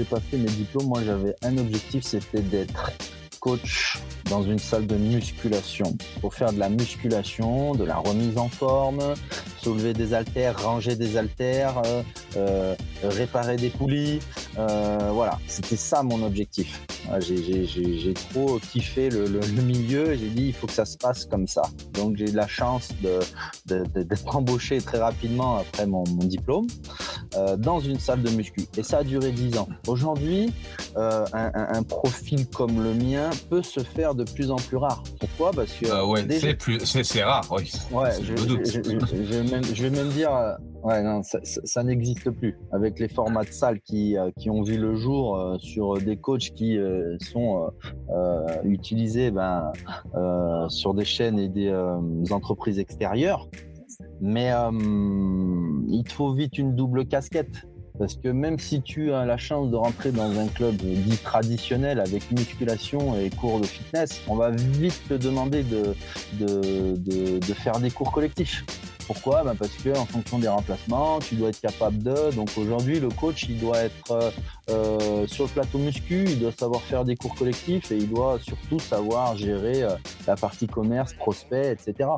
j'ai pas fait mes diplômes, moi j'avais un objectif, c'était d'être coach dans une salle de musculation pour faire de la musculation, de la remise en forme, soulever des haltères, ranger des haltères, euh, euh, réparer des poulies. Euh, voilà, c'était ça mon objectif. J'ai trop kiffé le, le, le milieu. J'ai dit il faut que ça se passe comme ça. Donc j'ai eu la chance d'être de, de, embauché très rapidement après mon, mon diplôme dans une salle de muscu. Et ça a duré dix ans. Aujourd'hui, un, un, un profil comme le mien peut se faire de plus en plus rare. Pourquoi? Parce que euh, ouais, c'est rare, oui. Ouais, je, je, je, je, vais même, je vais même dire, euh, ouais, non, ça, n'existe plus. Avec les formats de salles qui, euh, qui ont vu le jour euh, sur des coachs qui euh, sont utilisés ben, sur des chaînes et des entreprises extérieures. Mais il te faut vite une double casquette. Parce que même si tu as la chance de rentrer dans un club dit traditionnel avec musculation et cours de fitness, on va vite te demander de, de, de, de faire des cours collectifs. Pourquoi ben Parce que en fonction des remplacements, tu dois être capable de. Donc aujourd'hui, le coach, il doit être euh, sur le plateau muscu, il doit savoir faire des cours collectifs et il doit surtout savoir gérer euh, la partie commerce, prospect, etc.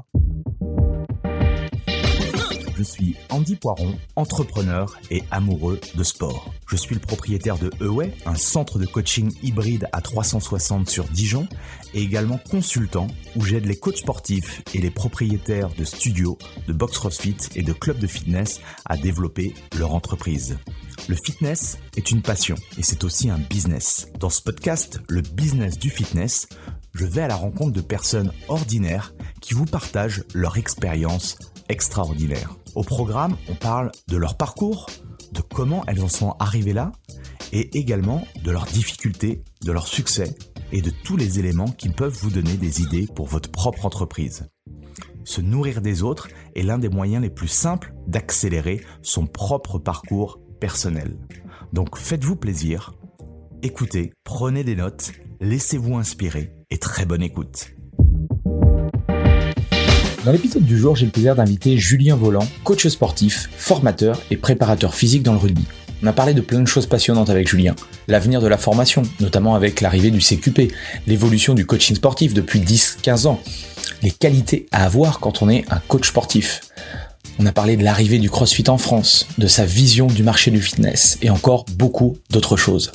Je suis Andy Poiron, entrepreneur et amoureux de sport. Je suis le propriétaire de Eway, un centre de coaching hybride à 360 sur Dijon, et également consultant où j'aide les coachs sportifs et les propriétaires de studios, de box CrossFit et de clubs de fitness à développer leur entreprise. Le fitness est une passion et c'est aussi un business. Dans ce podcast, le business du fitness, je vais à la rencontre de personnes ordinaires qui vous partagent leur expérience extraordinaire. Au programme, on parle de leur parcours, de comment elles en sont arrivées là, et également de leurs difficultés, de leur succès et de tous les éléments qui peuvent vous donner des idées pour votre propre entreprise. Se nourrir des autres est l'un des moyens les plus simples d'accélérer son propre parcours personnel. Donc faites-vous plaisir, écoutez, prenez des notes, laissez-vous inspirer et très bonne écoute. Dans l'épisode du jour, j'ai le plaisir d'inviter Julien Volant, coach sportif, formateur et préparateur physique dans le rugby. On a parlé de plein de choses passionnantes avec Julien. L'avenir de la formation, notamment avec l'arrivée du CQP, l'évolution du coaching sportif depuis 10-15 ans, les qualités à avoir quand on est un coach sportif. On a parlé de l'arrivée du CrossFit en France, de sa vision du marché du fitness et encore beaucoup d'autres choses.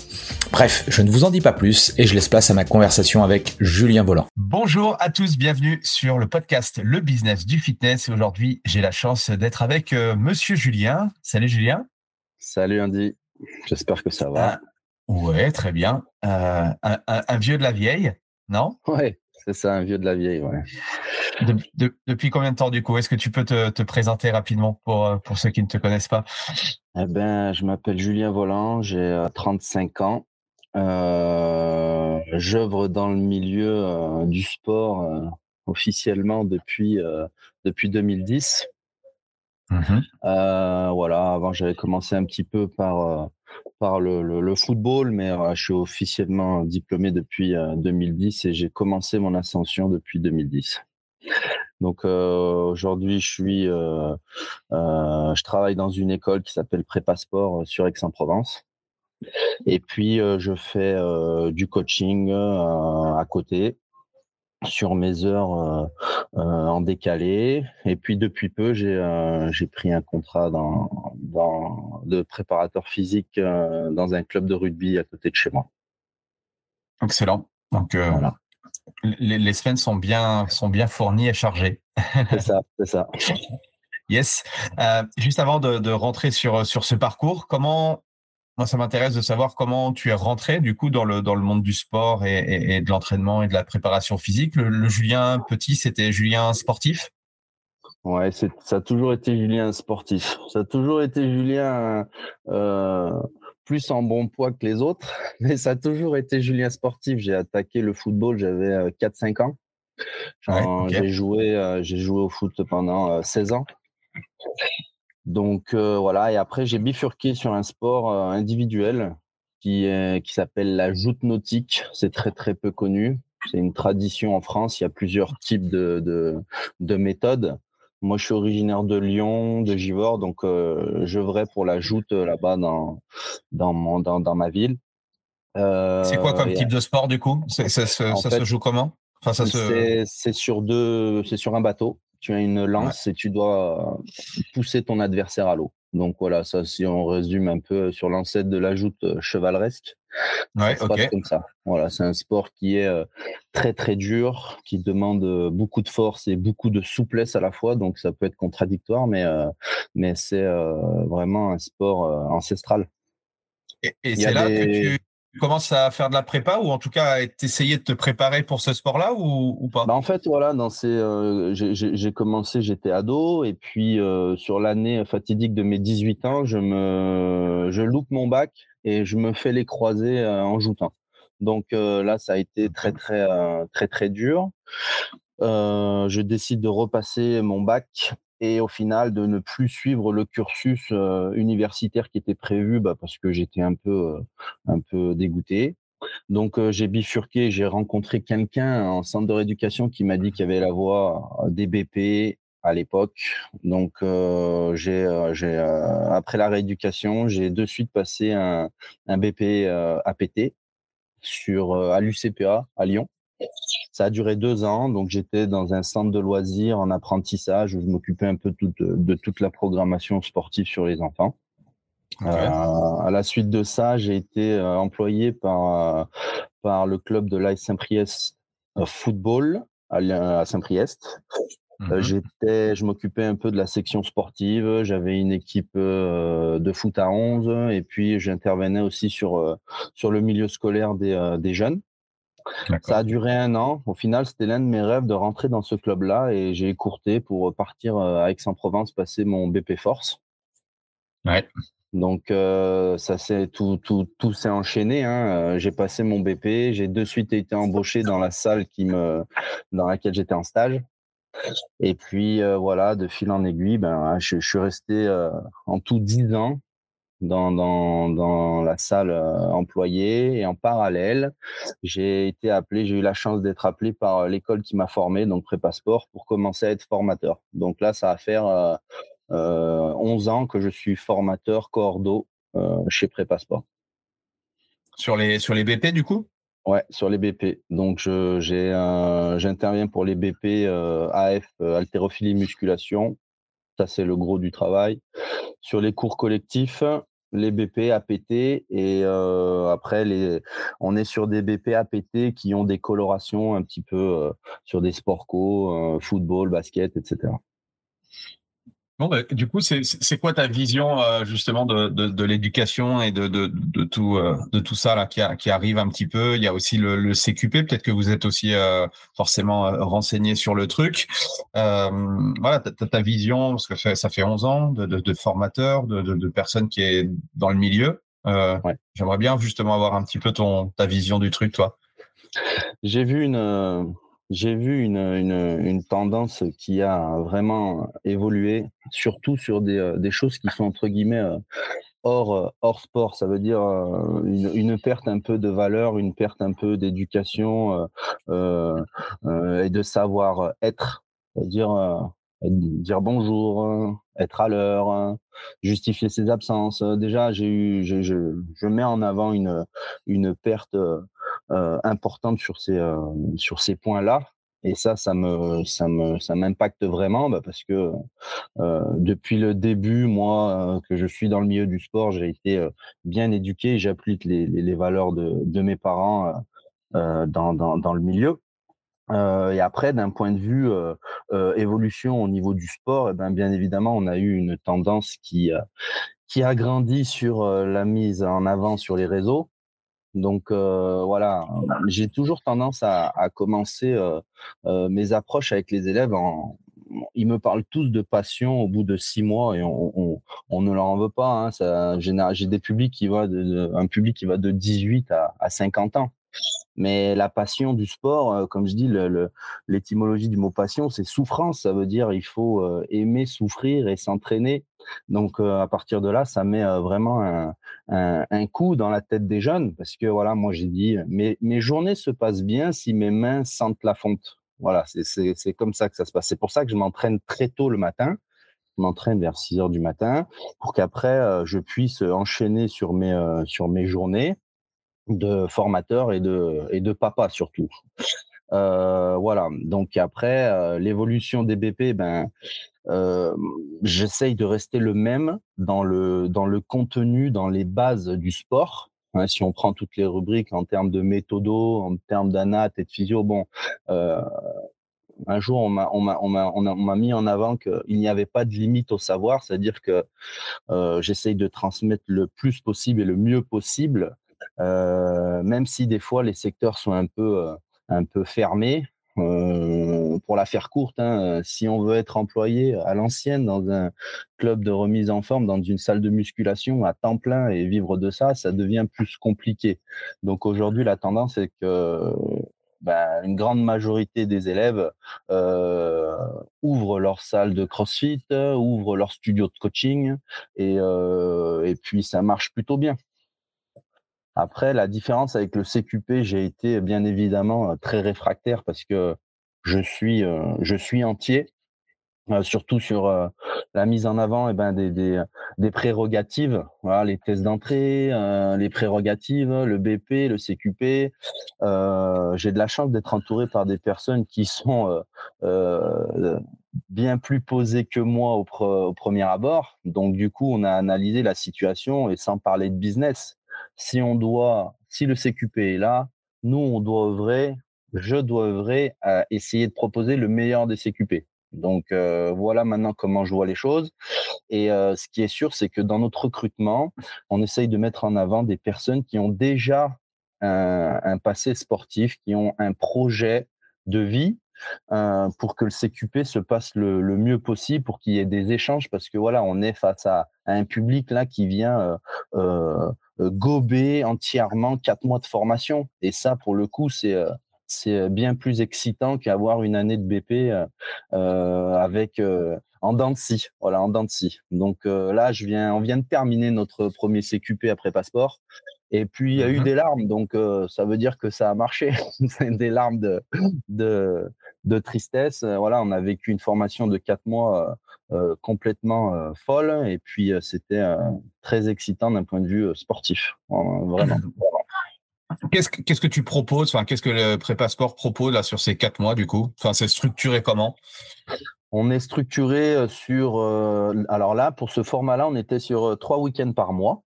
Bref, je ne vous en dis pas plus et je laisse place à ma conversation avec Julien Volant. Bonjour à tous, bienvenue sur le podcast Le Business du Fitness. Aujourd'hui, j'ai la chance d'être avec euh, Monsieur Julien. Salut Julien. Salut Andy, j'espère que ça va. Ah, ouais, très bien. Euh, un, un, un, vieux de la vieille, non? Ouais, c'est ça, un vieux de la vieille, ouais. De, de, depuis combien de temps du coup? Est-ce que tu peux te, te, présenter rapidement pour, euh, pour ceux qui ne te connaissent pas? Eh ben, je m'appelle Julien Volant, j'ai 35 ans. Euh, J'œuvre dans le milieu euh, du sport euh, officiellement depuis, depuis 2010. Mmh. voilà, avant j'avais commencé un petit peu par par le, football, mais euh, je suis officiellement diplômé depuis euh, 2010 et j'ai commencé mon ascension depuis 2010. Donc euh, aujourd'hui, je suis, euh, euh, je travaille dans une école qui s'appelle Prépa Sport sur Aix-en-Provence. Et puis je fais du coaching à côté sur mes heures euh, euh, en décalé. Et puis depuis peu, j'ai euh, pris un contrat dans, dans, de préparateur physique dans un club de rugby à côté de chez moi. Excellent. Donc voilà. les, les, semaines sont bien, sont bien fournies et chargées. C'est ça, c'est ça. Yes. juste avant de, de, rentrer sur, sur ce parcours, comment moi, ça m'intéresse de savoir comment tu es rentré du coup dans le dans le monde du sport et, et, et de l'entraînement et de la préparation physique. Le, le Julien petit, c'était Julien sportif? Ouais, ça a toujours été Julien sportif. Ça a toujours été Julien euh, plus en bon poids que les autres, mais ça a toujours été Julien sportif. J'ai attaqué le football, j'avais 4-5 ans. Ouais, okay. J'ai joué, euh, j'ai joué au foot pendant 16 euh, ans. Donc euh, voilà, et après j'ai bifurqué sur un sport euh, individuel qui, est, qui s'appelle la joute nautique. C'est très très peu connu. C'est une tradition en France. Il y a plusieurs types de, de, de méthodes. Moi, je suis originaire de Lyon, de Givors, donc euh, je vrai pour la joute là-bas dans, dans, mon, dans, dans ma ville. c'est quoi comme type de sport du coup? Ça, se joue comment? Enfin, ça se... C'est sur deux, c'est sur un bateau. Tu as une lance et tu dois pousser ton adversaire à l'eau. Donc voilà, ça, si on résume un peu sur l'ancêtre de la joute chevaleresque, Ouais, ça passe comme ça. Voilà, c'est un sport qui est très très dur, qui demande beaucoup de force et beaucoup de souplesse à la fois. Donc ça peut être contradictoire, mais mais c'est vraiment un sport ancestral. Et, c'est là que tu commences à faire de la prépa ou en tout cas à essayer de te préparer pour ce sport-là ou, pas? Bah En fait, voilà, ces, j'ai commencé, j'étais ado et puis sur l'année fatidique de mes 18 ans, je me, je loupe mon bac et je me fais les croiser en joutant. Donc là, ça a été très très très très dur. je décide de repasser mon bac et au final de ne plus suivre le cursus universitaire qui était prévu bah, parce que j'étais un peu peu dégoûté. Donc j'ai bifurqué, j'ai rencontré quelqu'un en centre de rééducation qui m'a dit qu'il y avait la voie des BP à l'époque. Donc, euh, euh, euh, après la rééducation, j'ai de suite passé un, un BP APT sur, à l'UCPA à Lyon. Ça a duré deux ans, donc j'étais dans un centre de loisirs en apprentissage où je m'occupais un peu de toute la programmation sportive sur les enfants. à la suite de ça, j'ai été employé par, par le club de l'AS Saint-Priest Football à Saint-Priest. Mmh j'étais, je m'occupais un peu de la section sportive. J'avais une équipe de foot à 11 et puis j'intervenais aussi sur sur le milieu scolaire des, des jeunes. Ça a duré un an. Au final, c'était l'un de mes rêves de rentrer dans ce club-là et j'ai écourté pour partir à Aix-en-Provence passer mon BP Force. Ouais. Donc ça c'est tout tout tout s'est enchaîné. Hein. J'ai passé mon BP, j'ai de suite été embauché dans la salle qui me dans laquelle j'étais en stage. Et puis voilà, de fil en aiguille, ben, je, suis resté en tout dix ans dans, dans, dans la salle employée et en parallèle, j'ai été appelé, j'ai eu la chance d'être appelé par l'école qui m'a formé, donc Prépa Sport, pour commencer à être formateur. Donc là, ça va faire euh, 11 ans que je suis formateur cordo chez Prépa Sport. Sur les, sur les BP du coup? Ouais, sur les BP. Donc, j'interviens pour les BP euh, AF, euh, haltérophilie musculation. Ça, c'est le gros du travail. Sur les cours collectifs, les BP APT et euh, après on est sur des BP APT qui ont des colorations un petit peu sur des sports co, football, basket, etc. Bon, bah, du coup, c'est quoi ta vision euh, justement de, de, de l'éducation et de, de, de, tout euh, de tout ça là qui, a, qui, arrive un petit peu? Il y a aussi le, le CQP. Peut-être que vous êtes aussi euh, forcément renseigné sur le truc. voilà, ta, ta vision parce que ça, ça fait 11 ans de, de, formateur, de, de, personne qui est dans le milieu. Ouais. J'aimerais bien justement avoir un petit peu ton ta vision du truc, toi. J'ai vu une j'ai vu une, une, tendance qui a vraiment évolué, surtout sur des, euh, des choses qui sont entre guillemets euh, hors, euh, hors sport. Ça veut dire une, perte un peu de valeur, une perte un peu d'éducation et de savoir être. C'est-à-dire dire bonjour, être à l'heure, justifier ses absences. Déjà, j'ai eu, je, je, je, mets en avant une, une perte importante sur ces, euh, sur ces points-là. Et ça, ça me, ça me, ça m'impacte vraiment bah, parce que euh, depuis le début, moi, que je suis dans le milieu du sport, j'ai été bien éduqué. J'applique les, les, valeurs de, de mes parents dans, dans, dans, le milieu. Euh, et après, d'un point de vue euh, euh, évolution au niveau du sport, eh ben, bien évidemment, on a eu une tendance qui, qui a grandi sur la mise en avant sur les réseaux. Donc voilà, j'ai toujours tendance à, commencer mes approches avec les élèves ils me parlent tous de passion au bout de six mois et on, ne leur en veut pas. Hein. J'ai des publics qui va de, un public qui va de 18 à, à 50 ans. Mais la passion du sport, euh, comme je dis, l'étymologie du mot passion, c'est souffrance. Ça veut dire il faut euh, aimer souffrir et s'entraîner. Donc euh, à partir de là, ça met vraiment un, coup dans la tête des jeunes parce que voilà, moi j'ai dit mes, mes journées se passent bien si mes mains sentent la fonte. Voilà, c'est comme ça que ça se passe. C'est pour ça que je m'entraîne très tôt le matin. Je m'entraîne vers 6 heures du matin pour qu'après, je puisse enchaîner sur mes, sur mes journées de formateur et de, et de papa surtout. voilà. Donc après, l'évolution des BP, ben, j'essaye de rester le même dans le, dans le contenu, dans les bases du sport. Hein, si on prend toutes les rubriques en termes de méthodo, en termes d'anat et de physio, bon, un jour on m'a on m'a mis en avant qu'il n'y avait pas de limite au savoir, c'est-à-dire que j'essaye de transmettre le plus possible et le mieux possible, même si des fois les secteurs sont un peu un peu fermés. Euh, pour la faire courte, hein, si on veut être employé à l'ancienne dans un club de remise en forme, dans une salle de musculation à temps plein et vivre de ça, ça devient plus compliqué. Donc aujourd'hui, la tendance est que ben, une grande majorité des élèves euh, ouvrent leur salle de CrossFit, ouvrent leur studio de coaching, euh, et puis ça marche plutôt bien. Après, la différence avec le CQP, j'ai été bien évidemment très réfractaire parce que je suis, je suis entier, surtout sur la mise en avant eh ben, des, des, prérogatives, les tests d'entrée, les prérogatives, le BP, le CQP. j'ai de la chance d'être entouré par des personnes qui sont bien plus posées que moi au premier abord. Donc, du coup, on a analysé la situation et sans parler de business si on doit, si le CQP est là, nous, on doit œuvrer, je dois œuvrer à essayer de proposer le meilleur des CQP. Donc euh, voilà maintenant comment je vois les choses. Et euh, ce qui est sûr, c'est que dans notre recrutement, on essaye de mettre en avant des personnes qui ont déjà un passé sportif, qui ont un projet de vie euh, pour que le CQP se passe le, mieux possible, pour qu'il y ait des échanges, parce que voilà, on est face à, un public là qui vient euh, euh, gober entièrement quatre mois de formation, et ça, pour le coup, c'est c'est bien plus excitant qu'avoir une année de BP avec en dents de scie. Voilà, en dents de scie. Donc là, je viens, on vient de terminer notre premier CQP après passeport. Et puis, il y a eu mmh des larmes, donc ça veut dire que ça a marché. des larmes de, de, de, tristesse. Voilà, on a vécu une formation de quatre mois complètement folle, et puis c'était très excitant d'un point de vue sportif. Vraiment. Qu'est-ce que, tu proposes? Enfin, Qu'est-ce que le prépa sport propose là, sur ces quatre mois, du coup? Enfin, C'est structuré comment? On est structuré sur. alors là, pour ce format-là, on était sur trois week-ends par mois.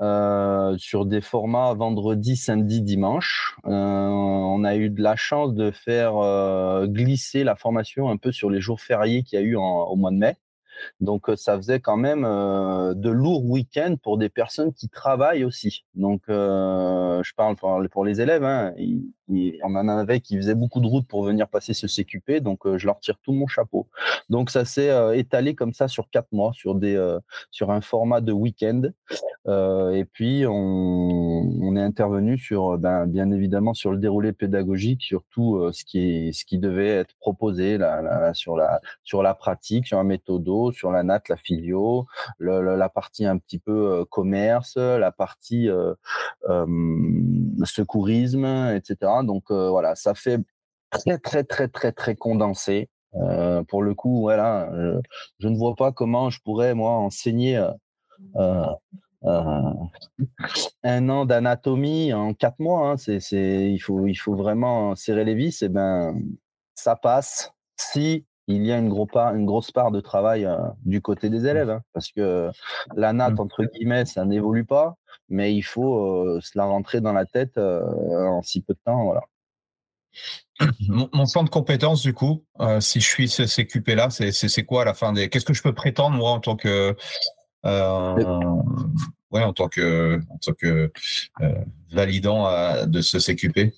Euh, sur des formats vendredi, samedi, dimanche. Euh, on a eu de la chance de faire euh, glisser la formation un peu sur les jours fériés qu'il y a eu au mois de mai. Donc, ça faisait quand même de lourds week-ends pour des personnes qui travaillent aussi. Donc, je parle pour, les élèves. Hein, on en avait qui faisaient beaucoup de routes pour venir passer ce CQP. Donc, je leur tire tout mon chapeau. Donc, ça s'est étalé comme ça sur quatre mois, sur, des, sur un format de week-end. et puis, on, est intervenu sur, ben, bien évidemment, sur le déroulé pédagogique, sur tout ce, qui, ce qui devait être proposé sur, la, sur la pratique, sur un sur la natte, la physio, la partie un petit peu commerce, la partie secourisme, etc. Donc voilà, ça fait très très très très très condensé. pour le coup, voilà, je, ne vois pas comment je pourrais moi enseigner un an d'anatomie en quatre mois. Hein. c'est, il faut, il faut vraiment serrer les vis. Et ben, ça passe si il y a une, grosse part de travail euh, du côté des élèves, hein, parce que la natte, mmh. entre guillemets, ça n'évolue pas, mais il faut euh, se la rentrer dans la tête euh, en si peu de temps. Voilà. Mon, mon plan de compétences, du coup, si je suis ce CQP là, c'est quoi à la fin des. Qu'est-ce que je peux prétendre, moi, en tant que. ouais, en tant que, en tant que validant de ce CQP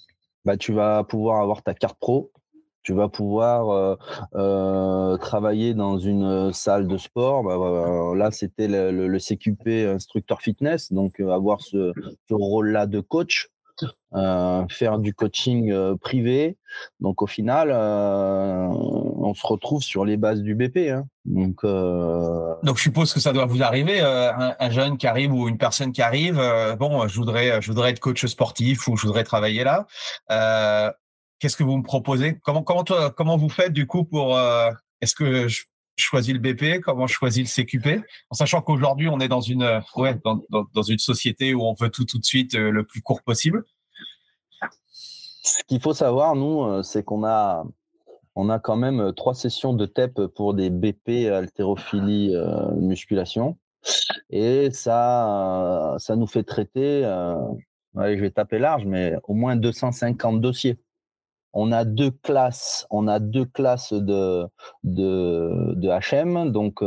bah, Tu vas pouvoir avoir ta carte pro, tu vas pouvoir euh, euh, travailler dans une euh, salle de sport. Bah, là, c'était le, CQP instructeur fitness, donc avoir ce, rôle-là de coach, faire du coaching privé. Donc au final, on se retrouve sur les bases du BP. Hein. Donc, donc je suppose que ça doit vous arriver, un, un, jeune qui arrive ou une personne qui arrive. bon, je voudrais, je voudrais être coach sportif ou je voudrais travailler là qu'est-ce que vous me proposez? Comment, comment, toi, comment vous faites du coup pour. Est-ce que je choisis le BP Comment je choisis le CQP En sachant qu'aujourd'hui, on est dans une, ouais, dans, dans, une société où on veut tout tout de suite le plus court possible. Ce qu'il faut savoir, nous, c'est qu'on a, on a quand même trois sessions de TEP pour des BP haltérophilie musculation. Et ça, ça nous fait traiter, je vais taper large, mais au moins 250 dossiers. On a deux classes, on a deux classes de, de, de HM. Donc,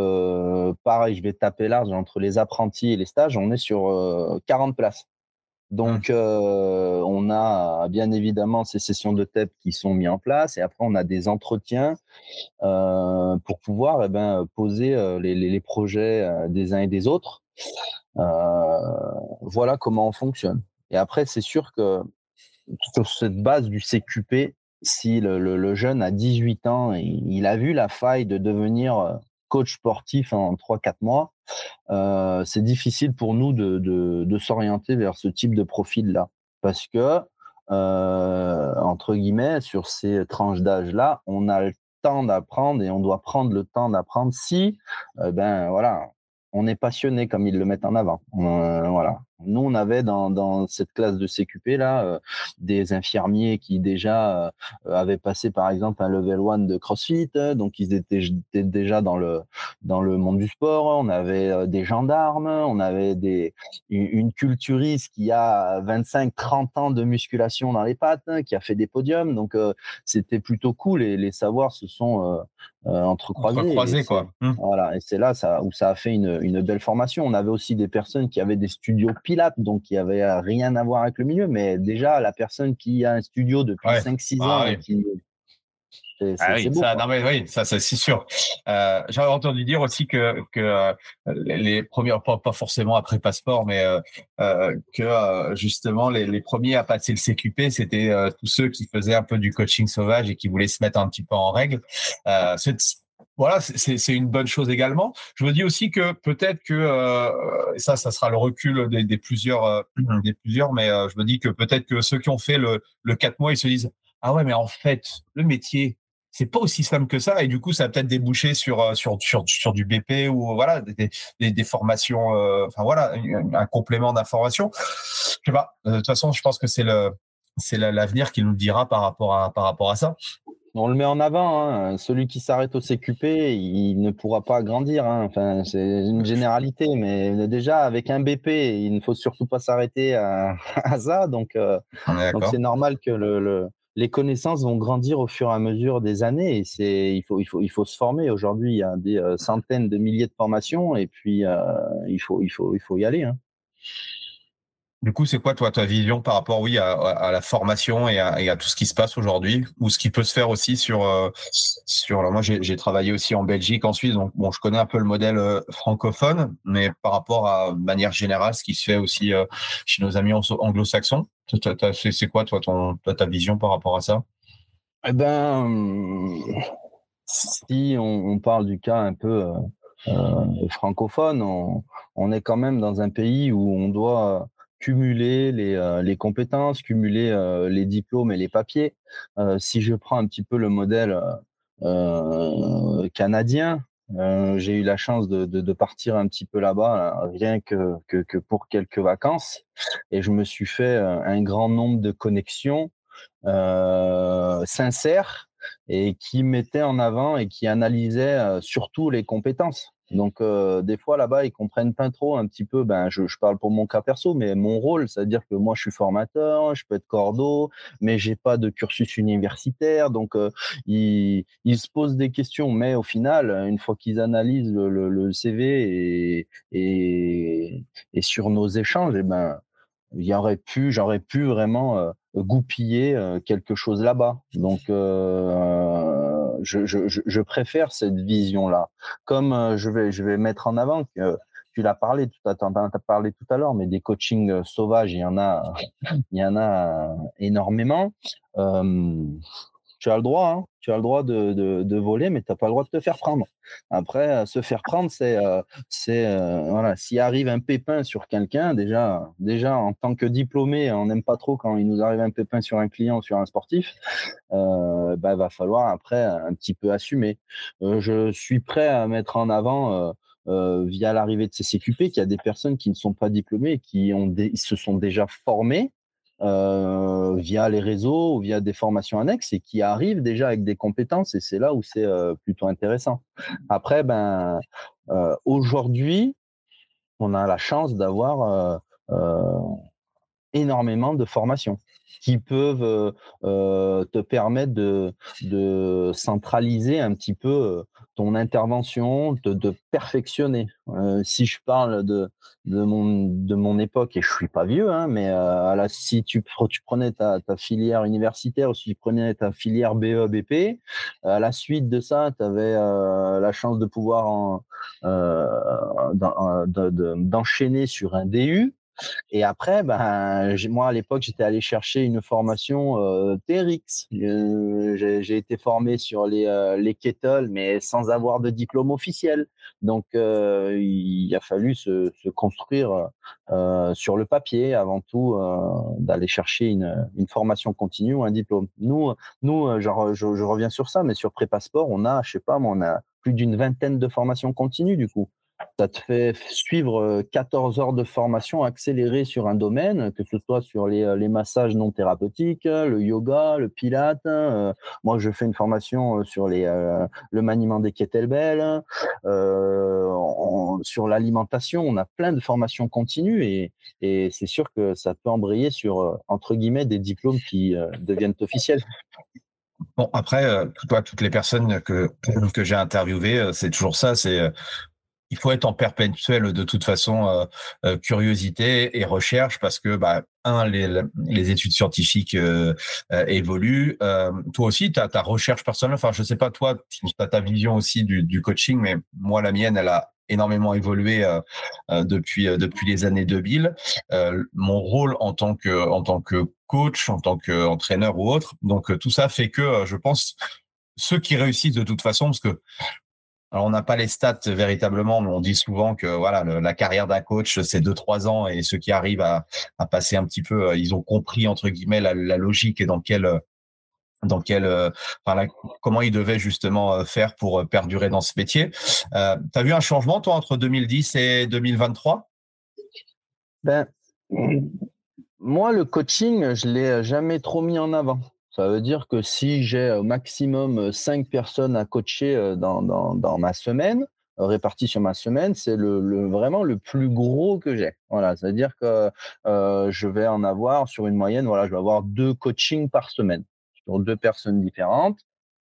pareil, je vais taper large entre les apprentis et les stages. On est sur 40 places. Donc, mmh. on a bien évidemment ces sessions de TEP qui sont mises en place et après, on a des entretiens pour pouvoir eh ben, poser les, projets des uns et des autres. voilà comment on fonctionne. Et après, c'est sûr que sur cette base du CQP, si le, jeune a 18 ans, et il a vu la faille de devenir coach sportif en 3-4 mois, c'est difficile pour nous de, s'orienter vers ce type de profil-là. Parce que, entre guillemets, sur ces tranches d'âge-là, on a le temps d'apprendre et on doit prendre le temps d'apprendre si, ben voilà, on est passionné comme ils le mettent en avant. voilà. Nous, on avait dans, cette classe de CQP là euh, des infirmiers qui déjà euh, avaient passé par exemple un level 1 de CrossFit, donc ils étaient, déjà dans le dans le monde du sport. On avait euh, des gendarmes, on avait des une culturiste qui a 25-30 ans de musculation dans les pattes, hein, qui a fait des podiums. Donc c'était plutôt cool et les savoirs se sont entrecroisés. Entrecroisés quoi. Mmh. Voilà, et c'est là ça, où ça a fait une, une belle formation. On avait aussi des personnes qui avaient des studios Pilates, donc qui avait rien à voir avec le milieu, mais déjà la personne qui a un studio depuis 5-6 ans, ah, qui, c'est, ah oui, ça, non mais oui, ça, c'est sûr. Euh, J'avais entendu dire aussi que, que euh, les premiers, pas, pas, forcément après passeport, mais euh, euh que euh, justement les, les, premiers à passer le CQP, c'était tous ceux qui faisaient un peu du coaching sauvage et qui voulaient se mettre un petit peu en règle. C'est, voilà, c'est une bonne chose également. Je me dis aussi que peut-être que euh, ça, ça sera le recul des, plusieurs, euh, des plusieurs, mais euh, je me dis que peut-être que ceux qui ont fait le, le 4 mois, ils se disent ah ouais, mais en fait, le métier, c'est pas aussi simple que ça, et du coup, ça a peut-être débouché sur, sur sur sur du BP ou voilà des, des, des formations, enfin voilà, un, complément d'information. Je sais pas. De toute façon, je pense que c'est le c'est l'avenir qui nous dira par rapport à par rapport à ça on le met en avant. Hein. Celui qui s'arrête au CQP, il ne pourra pas grandir. Hein. Enfin, c'est une généralité, mais déjà avec un BP, il ne faut surtout pas s'arrêter à, ça. Donc, euh, c'est normal que le, les connaissances vont grandir au fur et à mesure des années. Et c'est il faut il faut il faut se former. Aujourd'hui, il y a des euh, centaines de milliers de formations, et puis euh, il faut il faut il faut y aller. Hein. Du coup, c'est quoi toi ta vision par rapport, oui, à, la formation et à, tout ce qui se passe aujourd'hui, ou ce qui peut se faire aussi sur euh, sur. moi, j'ai travaillé aussi en Belgique, en Suisse, donc bon, je connais un peu le modèle euh, francophone, mais par rapport à manière générale, ce qui se fait aussi euh, chez nos amis anglo-saxons, c'est quoi toi ton ta vision par rapport à ça? Eh ben, si on, parle du cas un peu francophone, on, on, est quand même dans un pays où on doit cumuler les, euh, les compétences, cumuler euh, les diplômes et les papiers. Euh, si je prends un petit peu le modèle canadien, j'ai eu la chance de, de, de, partir un petit peu là-bas, rien que, que, que, pour quelques vacances, et je me suis fait un grand nombre de connexions sincères et qui mettaient en avant et qui analysaient surtout les compétences. Donc euh, des fois là-bas ils comprennent pas trop un petit peu. Ben je, parle pour mon cas perso, mais mon rôle, c'est-à-dire que moi je suis formateur, je peux être cordeau, mais j'ai pas de cursus universitaire, donc euh, ils, se posent des questions. Mais au final, une fois qu'ils analysent le, le, CV et, et, sur nos échanges, et eh ben il aurait pu, j'aurais pu vraiment euh, goupiller quelque chose là-bas. Donc je, préfère cette vision-là. Comme euh, je vais, je vais mettre en avant tu l'as parlé tout à l'heure, mais des coachings euh, sauvages, il y en a, il y en a énormément. Euh, tu as le droit, hein. tu as le droit de, voler, mais tu n'as pas le droit de te faire prendre. Après, euh, se faire prendre, c'est, euh, c'est euh, voilà, s'il arrive un pépin sur quelqu'un, déjà, déjà en tant que diplômé, on n'aime pas trop quand il nous arrive un pépin sur un client, ou sur un sportif. il bah, va falloir après un petit peu assumer. je suis prêt à mettre en avant. via l'arrivée de CCQP, qu'il y a des personnes qui ne sont pas diplômées, qui ont se sont déjà formées euh, via les réseaux ou via des formations annexes et qui arrivent déjà avec des compétences et c'est là où c'est euh, plutôt intéressant. Après, ben, euh, aujourd'hui, on a la chance d'avoir énormément de formations qui peuvent te permettre de, de, centraliser un petit peu ton intervention, de, perfectionner. Euh, si je parle de, de, mon, de mon époque, et je suis pas vieux, hein, mais euh, si tu, tu prenais ta, filière universitaire ou si tu prenais ta filière BE, BP, à la suite de ça, tu avais euh, la chance de pouvoir d'enchaîner sur un DU. Et après, ben, moi, à l'époque, j'étais allé chercher une formation euh, TRX. Euh, j'ai été formé sur les, euh, les kettles, mais sans avoir de diplôme officiel. Donc, euh, il a fallu se, construire euh, sur le papier avant tout d'aller chercher une, une, formation continue ou un diplôme. Nous, nous je, reviens sur ça, mais sur Prépasport, on a, je sais pas, on a plus d'une vingtaine de formations continues du coup ça te fait suivre 14 heures de formation accélérée sur un domaine, que ce soit sur les, les massages non thérapeutiques, le yoga, le pilate. moi, je fais une formation sur les, le maniement des kettlebells, euh, sur l'alimentation. On a plein de formations continues et, et c'est sûr que ça peut embrayer sur, entre guillemets, des diplômes qui deviennent officiels. Bon, après, toi, toutes les personnes que, que j'ai interviewées, c'est toujours ça, c'est il faut être en perpétuel de toute façon euh, euh, curiosité et recherche parce que bah, un les, les études scientifiques euh, évoluent. Toi aussi tu as ta recherche personnelle enfin je sais pas toi tu as ta vision aussi du, du, coaching mais moi la mienne elle a énormément évolué depuis depuis les années 2000 mon rôle en tant que en tant que coach en tant qu'entraîneur ou autre donc tout ça fait que je pense ceux qui réussissent de toute façon parce que on n'a pas les stats véritablement, mais on dit souvent que voilà, la carrière d'un coach, c'est deux trois ans, et ceux qui arrivent à, passer un petit peu, euh, ils ont compris entre guillemets la, logique et dans quel dans quel, euh, comment ils devaient justement euh, faire pour perdurer dans ce métier. Euh, tu as vu un changement, toi, entre 2010 et 2023 ben, Moi, le coaching, je l'ai jamais trop mis en avant. Ça veut dire que si j'ai au maximum cinq personnes à coacher dans, dans, dans ma semaine, réparties sur ma semaine, c'est le, vraiment le plus gros que j'ai. Voilà, c'est-à-dire que euh, je vais en avoir sur une moyenne, voilà, je vais avoir deux coachings par semaine sur deux personnes différentes.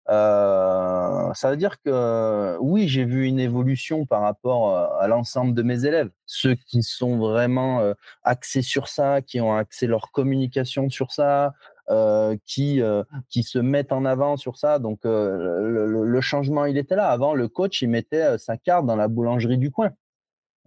Euh, ça veut dire que oui, j'ai vu une évolution par rapport à l'ensemble de mes élèves. Ceux qui sont vraiment axés sur ça, qui ont axé leur communication sur ça, euh, qui, euh, qui se mettent en avant sur ça. Donc, euh, le, le, changement, il était là. Avant, le coach, il mettait sa carte dans la boulangerie du coin.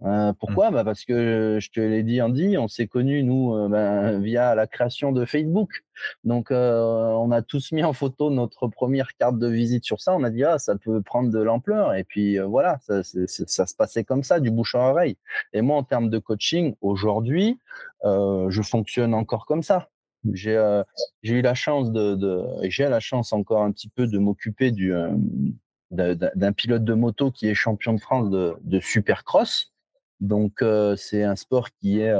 Euh, pourquoi? Mmh. bah Parce que je te l'ai dit, Andy, on s'est connus, nous, ben, via la création de Facebook. Donc, on a tous mis en photo notre première carte de visite sur ça. On a dit, ah, ça peut prendre de l'ampleur. Et puis, voilà, ça, ça, se passait comme ça, du bouche à oreille. Et moi, en termes de coaching, aujourd'hui, je fonctionne encore comme ça. J'ai euh, j'ai eu la chance de, j'ai la chance encore un petit peu de m'occuper du euh, d'un pilote de moto qui est champion de France de, supercross. Donc euh, c'est un sport qui est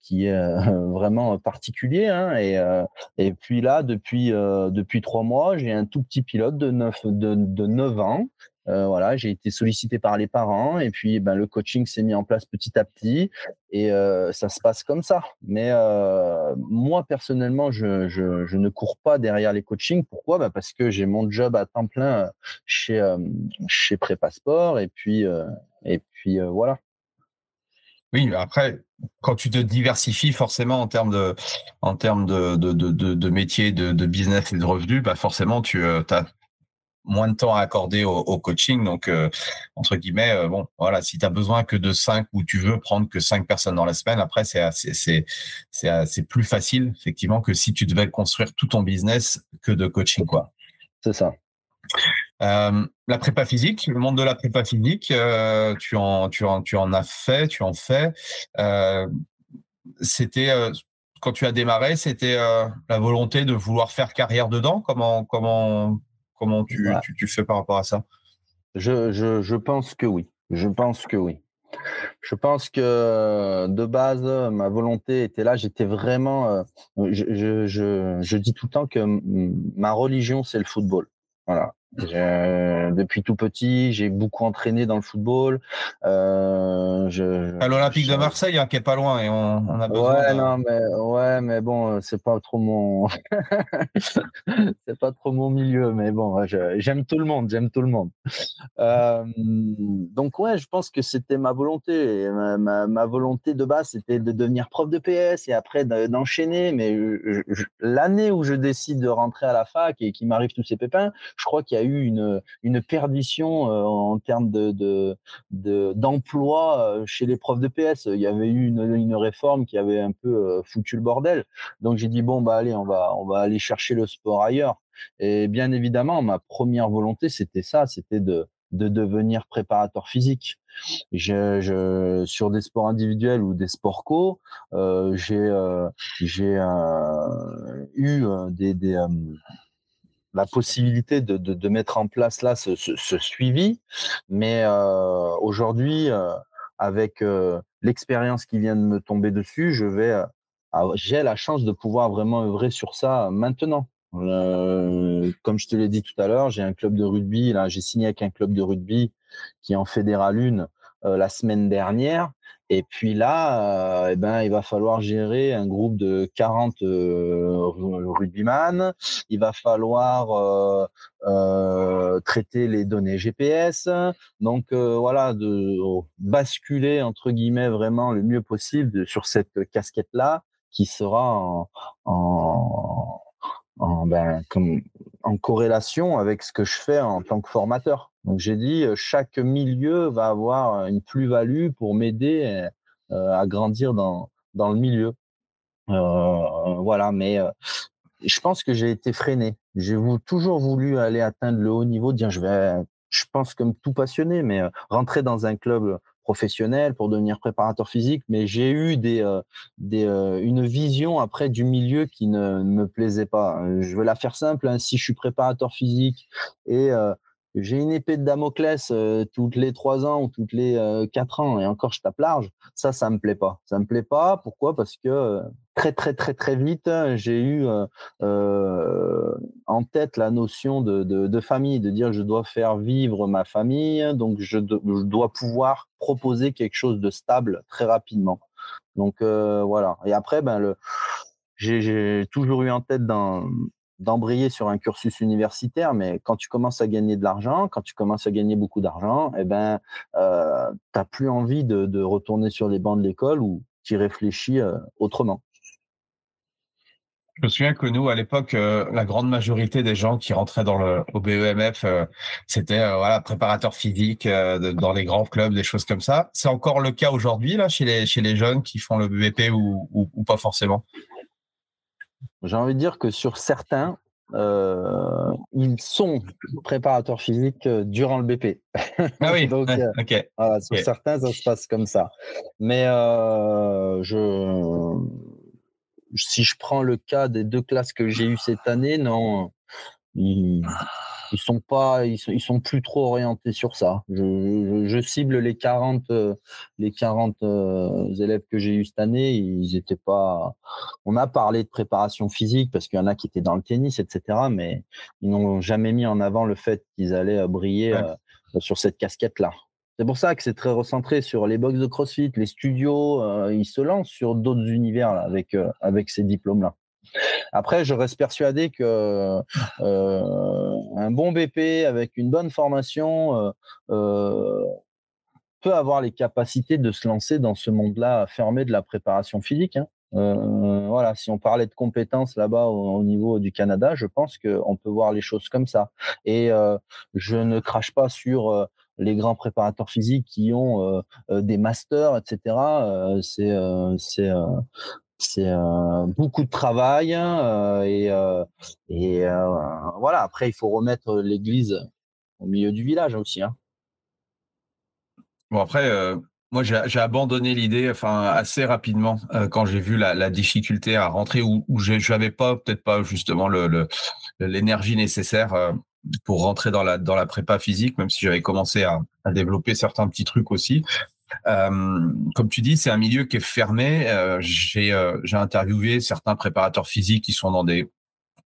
qui est vraiment particulier. Hein, et, et puis là, depuis depuis trois mois, j'ai un tout petit pilote de 9 de, de 9 ans euh, voilà, j'ai été sollicité par les parents et puis ben, le coaching s'est mis en place petit à petit et euh, ça se passe comme ça. Mais euh, moi personnellement, je, je, ne cours pas derrière les coachings. Pourquoi? Ben, Parce que j'ai mon job à temps plein chez chez Prépasport et puis et puis voilà. Oui, après, quand tu te diversifies forcément en termes de, en termes de, de, de, de métier, de, de business et de revenus, bah forcément, tu as, moins de temps à accorder au, coaching. Donc, euh, entre guillemets, euh, bon, voilà, si tu as besoin que de cinq ou tu veux prendre que cinq personnes dans la semaine, après, c'est c'est c'est plus facile, effectivement, que si tu devais construire tout ton business que de coaching, quoi. C'est ça. la prépa physique, le monde de la prépa physique, tu, en, tu, en, tu en as fait, tu en fais. c'était quand tu as démarré, c'était la volonté de vouloir faire carrière dedans? Comment comment comment tu, tu, tu, fais par rapport à ça? Je, je, je pense que oui. Je pense que oui. Je pense que de base, ma volonté était là. J'étais vraiment. Euh, je, je, je, dis tout le temps que ma religion, c'est le football. Voilà. Depuis tout petit, j'ai beaucoup entraîné dans le football. Euh, je, à l'Olympique de Marseille, hein, qui est pas loin, et on, on a besoin. Ouais, non, mais ouais, mais bon, c'est pas trop mon, c'est pas trop mon milieu, mais bon, j'aime tout le monde, j'aime tout le monde. Euh, donc ouais, je pense que c'était ma volonté. Ma, ma, volonté de base, c'était de devenir prof de PS et après d'enchaîner. Mais l'année où je décide de rentrer à la fac et qu'il m'arrive tous ces pépins, je crois qu'il y a eu une, une perdition euh, en termes de, d'emploi euh, chez les profs de PS. Il y avait eu une, une réforme qui avait un peu euh, foutu le bordel. Donc j'ai dit bon bah allez, on va on va aller chercher le sport ailleurs. Et bien évidemment, ma première volonté c'était ça, c'était de de devenir préparateur physique. Je, sur des sports individuels ou des sports co, j'ai j'ai eu des, des la possibilité de, de, mettre en place là ce, suivi. Mais euh, aujourd'hui, euh, avec euh, l'expérience qui vient de me tomber dessus, je vais, j'ai la chance de pouvoir vraiment œuvrer sur ça maintenant. comme je te l'ai dit tout à l'heure, j'ai un club de rugby. Là, j'ai signé avec un club de rugby qui est en fédéral 1 la semaine dernière. Et puis là, euh, eh ben, il va falloir gérer un groupe de 40 euh, rugbyman. Il va falloir euh, euh, traiter les données GPS. Donc voilà, de basculer entre guillemets vraiment le mieux possible sur cette casquette-là qui sera en, en, en, ben, en corrélation avec ce que je fais en tant que formateur. Donc j'ai dit, euh, chaque milieu va avoir une plus-value pour m'aider euh, à grandir dans, dans le milieu. Euh, voilà, mais je pense que j'ai été freiné. J'ai toujours voulu aller atteindre le haut niveau, dire je vais, je pense comme tout passionné, mais rentrer dans un club professionnel pour devenir préparateur physique, mais j'ai eu des, des une vision après du milieu qui ne, me plaisait pas. Je vais la faire simple. Hein. Si je suis préparateur physique et j'ai une épée de Damoclès euh, toutes les trois ans ou toutes les euh, quatre ans et encore je tape large, ça, ça me plaît pas. Ça me plaît pas. Pourquoi? Parce que euh, très très très très vite, j'ai eu en tête la notion de, de, famille, de dire je dois faire vivre ma famille, donc je, je dois pouvoir proposer quelque chose de stable très rapidement. Donc voilà. Et après, ben le j'ai toujours eu en tête dans, d'embrayer sur un cursus universitaire, mais quand tu commences à gagner de l'argent, quand tu commences à gagner beaucoup d'argent, eh ben, euh, tu n'as plus envie de, retourner sur les bancs de l'école ou tu réfléchis euh, autrement. Je me souviens que nous, à l'époque, euh, la grande majorité des gens qui rentraient dans le au BEMF, euh, c'était voilà préparateur physique dans les grands clubs, des choses comme ça. C'est encore le cas aujourd'hui là chez les chez les jeunes qui font le BEP ou, ou, ou pas forcément? J'ai envie de dire que sur certains, euh, ils sont préparateurs physiques euh, durant le BP. Ah oui, Donc, euh, voilà, sur certains, ça se passe comme ça. Mais euh, je, si je prends le cas des deux classes que j'ai eues cette année, non, ils, ils sont pas, ils sont, ils sont plus trop orientés sur ça. Je, je, cible les 40, euh, les 40 euh, élèves que j'ai eu cette année. Ils étaient pas. On a parlé de préparation physique parce qu'il y en a qui étaient dans le tennis, etc. Mais ils n'ont jamais mis en avant le fait qu'ils allaient euh, briller sur cette casquette-là. C'est pour ça que c'est très recentré sur les box de CrossFit, les studios. ils se lancent sur d'autres univers là, avec avec ces diplômes-là. Après, je reste persuadé que euh, un bon BP avec une bonne formation euh, euh, peut avoir les capacités de se lancer dans ce monde-là fermé de la préparation physique. Hein. voilà, si on parlait de compétences là-bas au, niveau du Canada, je pense qu'on peut voir les choses comme ça. Et je ne crache pas sur les grands préparateurs physiques qui ont des masters, etc. c'est c'est beaucoup de travail et, et voilà. Après, il faut remettre l'église au milieu du village aussi. Hein. Bon après, moi, j'ai abandonné l'idée, enfin, assez rapidement euh, quand j'ai vu la, difficulté à rentrer où, où je n'avais pas, peut-être pas justement le l'énergie nécessaire euh, pour rentrer dans la dans la prépa physique, même si j'avais commencé à, développer certains petits trucs aussi. Euh, comme tu dis, c'est un milieu qui est fermé. Euh, j'ai j'ai interviewé certains préparateurs physiques qui sont dans des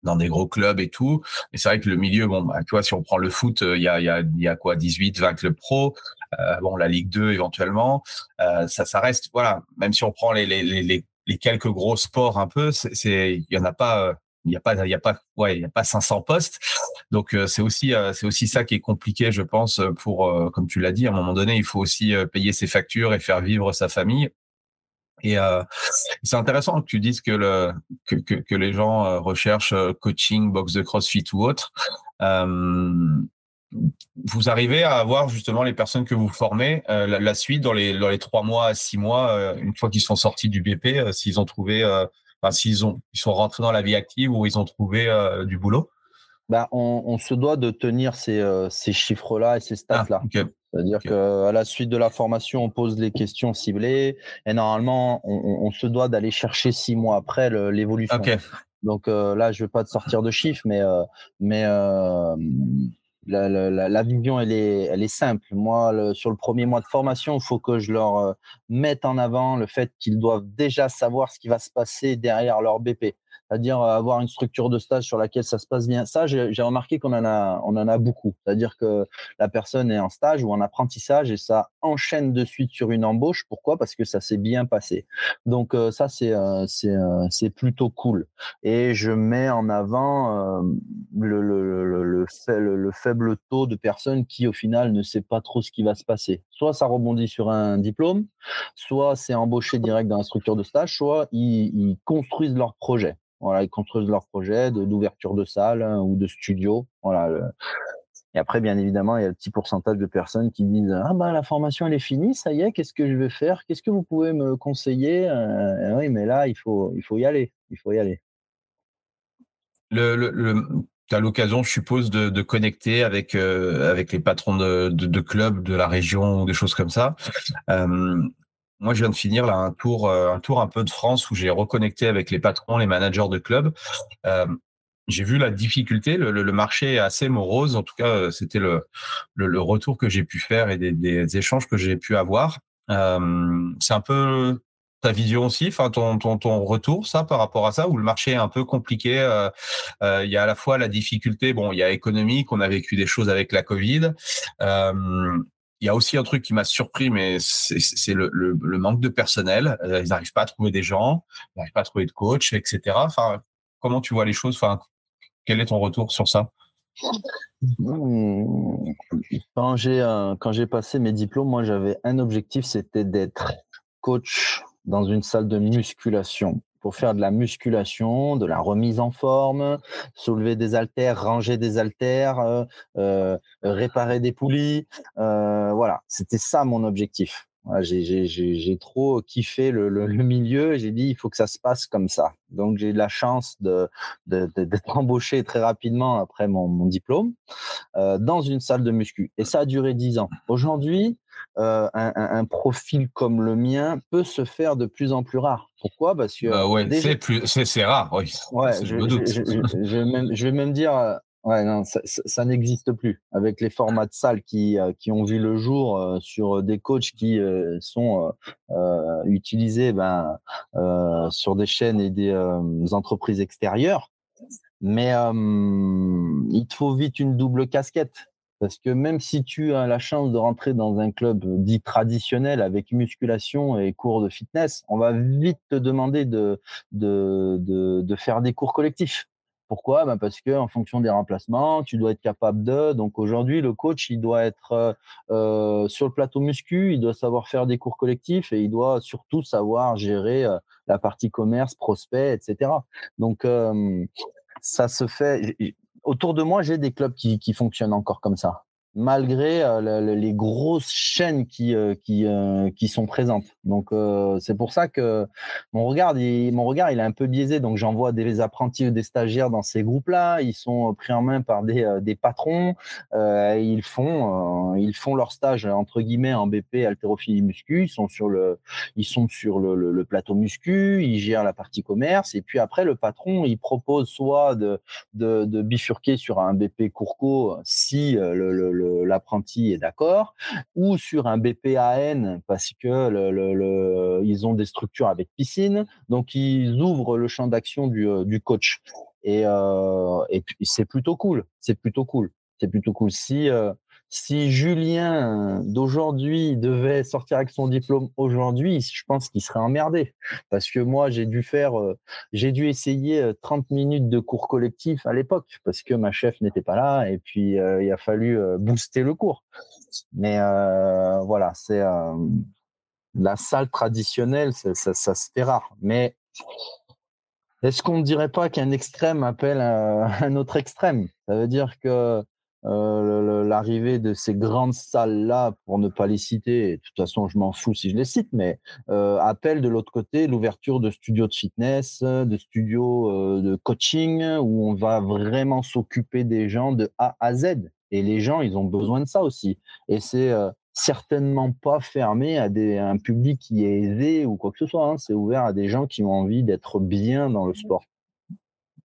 dans des gros clubs et tout. Et c'est vrai que le milieu, bon, bah, tu vois, si on prend le foot, il y a, y a, y a quoi, 18, 20 clubs pro. Euh, bon, la Ligue 2 éventuellement, euh, ça, reste voilà. Même si on prend les, quelques gros sports un peu, il y en a pas. Il n'y a pas il y a pas ouais il y a pas 500 postes donc euh, c'est aussi c'est aussi ça qui est compliqué je pense pour comme tu l'as dit à un moment donné il faut aussi payer ses factures et faire vivre sa famille et euh, c'est intéressant que tu dises que, le, que, que, les gens recherchent coaching, box de CrossFit ou autre. Euh, vous arrivez à avoir justement les personnes que vous formez euh, la, suite dans les, dans les trois mois à six mois, euh, une fois qu'ils sont sortis du BP, euh, s'ils ont trouvé, enfin, s'ils ont, ils sont rentrés dans la vie active ou ils ont trouvé du boulot bah, on, on, se doit de tenir ces, ces chiffres-là et ces ah, stats-là. C'est-à-dire qu'à la suite de la formation, on pose les questions ciblées et normalement, on, on se doit d'aller chercher six mois après l'évolution. Donc là, je ne vais pas te sortir de chiffres, mais, mais la, la, la, vision, elle est, elle est simple. Moi, sur le premier mois de formation, il faut que je leur euh, mette en avant le fait qu'ils doivent déjà savoir ce qui va se passer derrière leur BP c'est-à-dire euh, avoir une structure de stage sur laquelle ça se passe bien. Ça, j'ai remarqué qu'on en a, on en a beaucoup. C'est-à-dire que la personne est en stage ou en apprentissage et ça enchaîne de suite sur une embauche. Pourquoi? Parce que ça s'est bien passé. Donc euh, ça, c'est euh, c'est plutôt cool. Et je mets en avant le, le, le faible taux de personnes qui, au final, ne sait pas trop ce qui va se passer. Soit ça rebondit sur un diplôme, soit c'est embauché direct dans la structure de stage, soit ils, construisent leur projet. Voilà, ils construisent leur projet d'ouverture de, salle hein, ou de studio. Voilà. Et après, bien évidemment, il y a le petit pourcentage de personnes qui disent Ah ben la formation elle est finie, ça y est, qu'est-ce que je vais faire? Qu'est-ce que vous pouvez me conseiller? Euh, Oui, mais là, il faut, il faut y aller. Il faut y aller. Le, le, tu as l'occasion, je suppose, de, de connecter avec, euh, avec les patrons de, de, de, clubs de la région ou des choses comme ça. Euh, moi, je viens de finir là un tour, euh, un tour un peu de France où j'ai reconnecté avec les patrons, les managers de clubs. Euh, j'ai vu la difficulté, le, marché est assez morose. En tout cas, euh, c'était le, retour que j'ai pu faire et des, échanges que j'ai pu avoir. C'est un peu ta vision aussi, enfin ton, retour, ça, par rapport à ça, où le marché est un peu compliqué. Il y a à la fois la difficulté, bon, il y a économique, on a vécu des choses avec la Covid. Il y a aussi un truc qui m'a surpris, mais c'est le, le, le, manque de personnel. Euh, ils n'arrivent pas à trouver des gens, ils n'arrivent pas à trouver de coach, etc. Enfin, comment tu vois les choses? Enfin, quel est ton retour sur ça? J'ai quand j'ai passé mes diplômes, moi j'avais un objectif, c'était d'être coach dans une salle de musculation pour faire de la musculation, de la remise en forme, soulever des haltères, ranger des haltères, euh, euh, réparer des poulies. Euh, voilà, c'était ça mon objectif. J'ai trop kiffé le, le, le milieu j'ai dit il faut que ça se passe comme ça. Donc j'ai eu la chance d'être de, de, embauché très rapidement après mon, mon diplôme euh, dans une salle de muscu. Et ça a duré dix ans. Aujourd'hui, euh, un, un, profil comme le mien peut se faire de plus en plus rare. Pourquoi? Parce que bah ouais, c'est rare, oui. Ouais, je, je, je, je, vais même, je vais même dire, euh, ouais, non, ça, n'existe plus avec les formats de salles qui, euh, qui ont vu le jour euh, sur des coachs qui euh, sont euh, utilisés ben, sur des chaînes et des entreprises extérieures. Mais il te faut vite une double casquette. Parce que même si tu as la chance de rentrer dans un club dit traditionnel avec musculation et cours de fitness, on va vite te demander de, de, de, de faire des cours collectifs. Pourquoi? Ben Parce que en fonction des remplacements, tu dois être capable de. Donc aujourd'hui, le coach, il doit être euh, sur le plateau muscu, il doit savoir faire des cours collectifs et il doit surtout savoir gérer euh, la partie commerce, prospect, etc. Donc euh, ça se fait autour de moi, j'ai des clubs qui, fonctionnent encore comme ça. Malgré les grosses chaînes qui, qui, qui sont présentes. Donc, c'est pour ça que mon regard, il, mon regard, il est un peu biaisé. Donc, j'envoie des apprentis ou des stagiaires dans ces groupes-là. Ils sont pris en main par des, des patrons. ils, font, ils font leur stage, entre guillemets, en BP haltérophilie muscu. Ils sont sur le, ils sont sur le, plateau muscu. Ils gèrent la partie commerce. Et puis après, le patron, il propose soit de, de, bifurquer sur un BP Courco si le l'apprenti est d'accord, ou sur un BPAN parce que le, ils ont des structures avec piscine, donc ils ouvrent le champ d'action du, euh, coach. Et, euh, c'est plutôt cool, c'est plutôt cool, c'est plutôt cool. Si euh, si Julien d'aujourd'hui devait sortir avec son diplôme aujourd'hui, je pense qu'il serait emmerdé. Parce que moi, j'ai dû faire, euh, j'ai dû essayer 30 euh, minutes de cours collectif à l'époque parce que ma chef n'était pas là et puis euh, il a fallu booster le cours. Mais voilà, c'est la salle traditionnelle, ça, ça, se fait rare. Mais est-ce qu'on ne dirait pas qu'un extrême appelle un autre extrême? Ça veut dire que euh, l'arrivée de ces grandes salles-là, pour ne pas les citer, de toute façon, je m'en fous si je les cite, mais euh, appelle de l'autre côté l'ouverture de studios de fitness, de studios euh, de coaching, où on va vraiment s'occuper des gens de A à Z. Et les gens, ils ont besoin de ça aussi. Et c'est certainement pas fermé à, des, un public qui est aisé ou quoi que ce soit. Hein. C'est ouvert à des gens qui ont envie d'être bien dans le sport.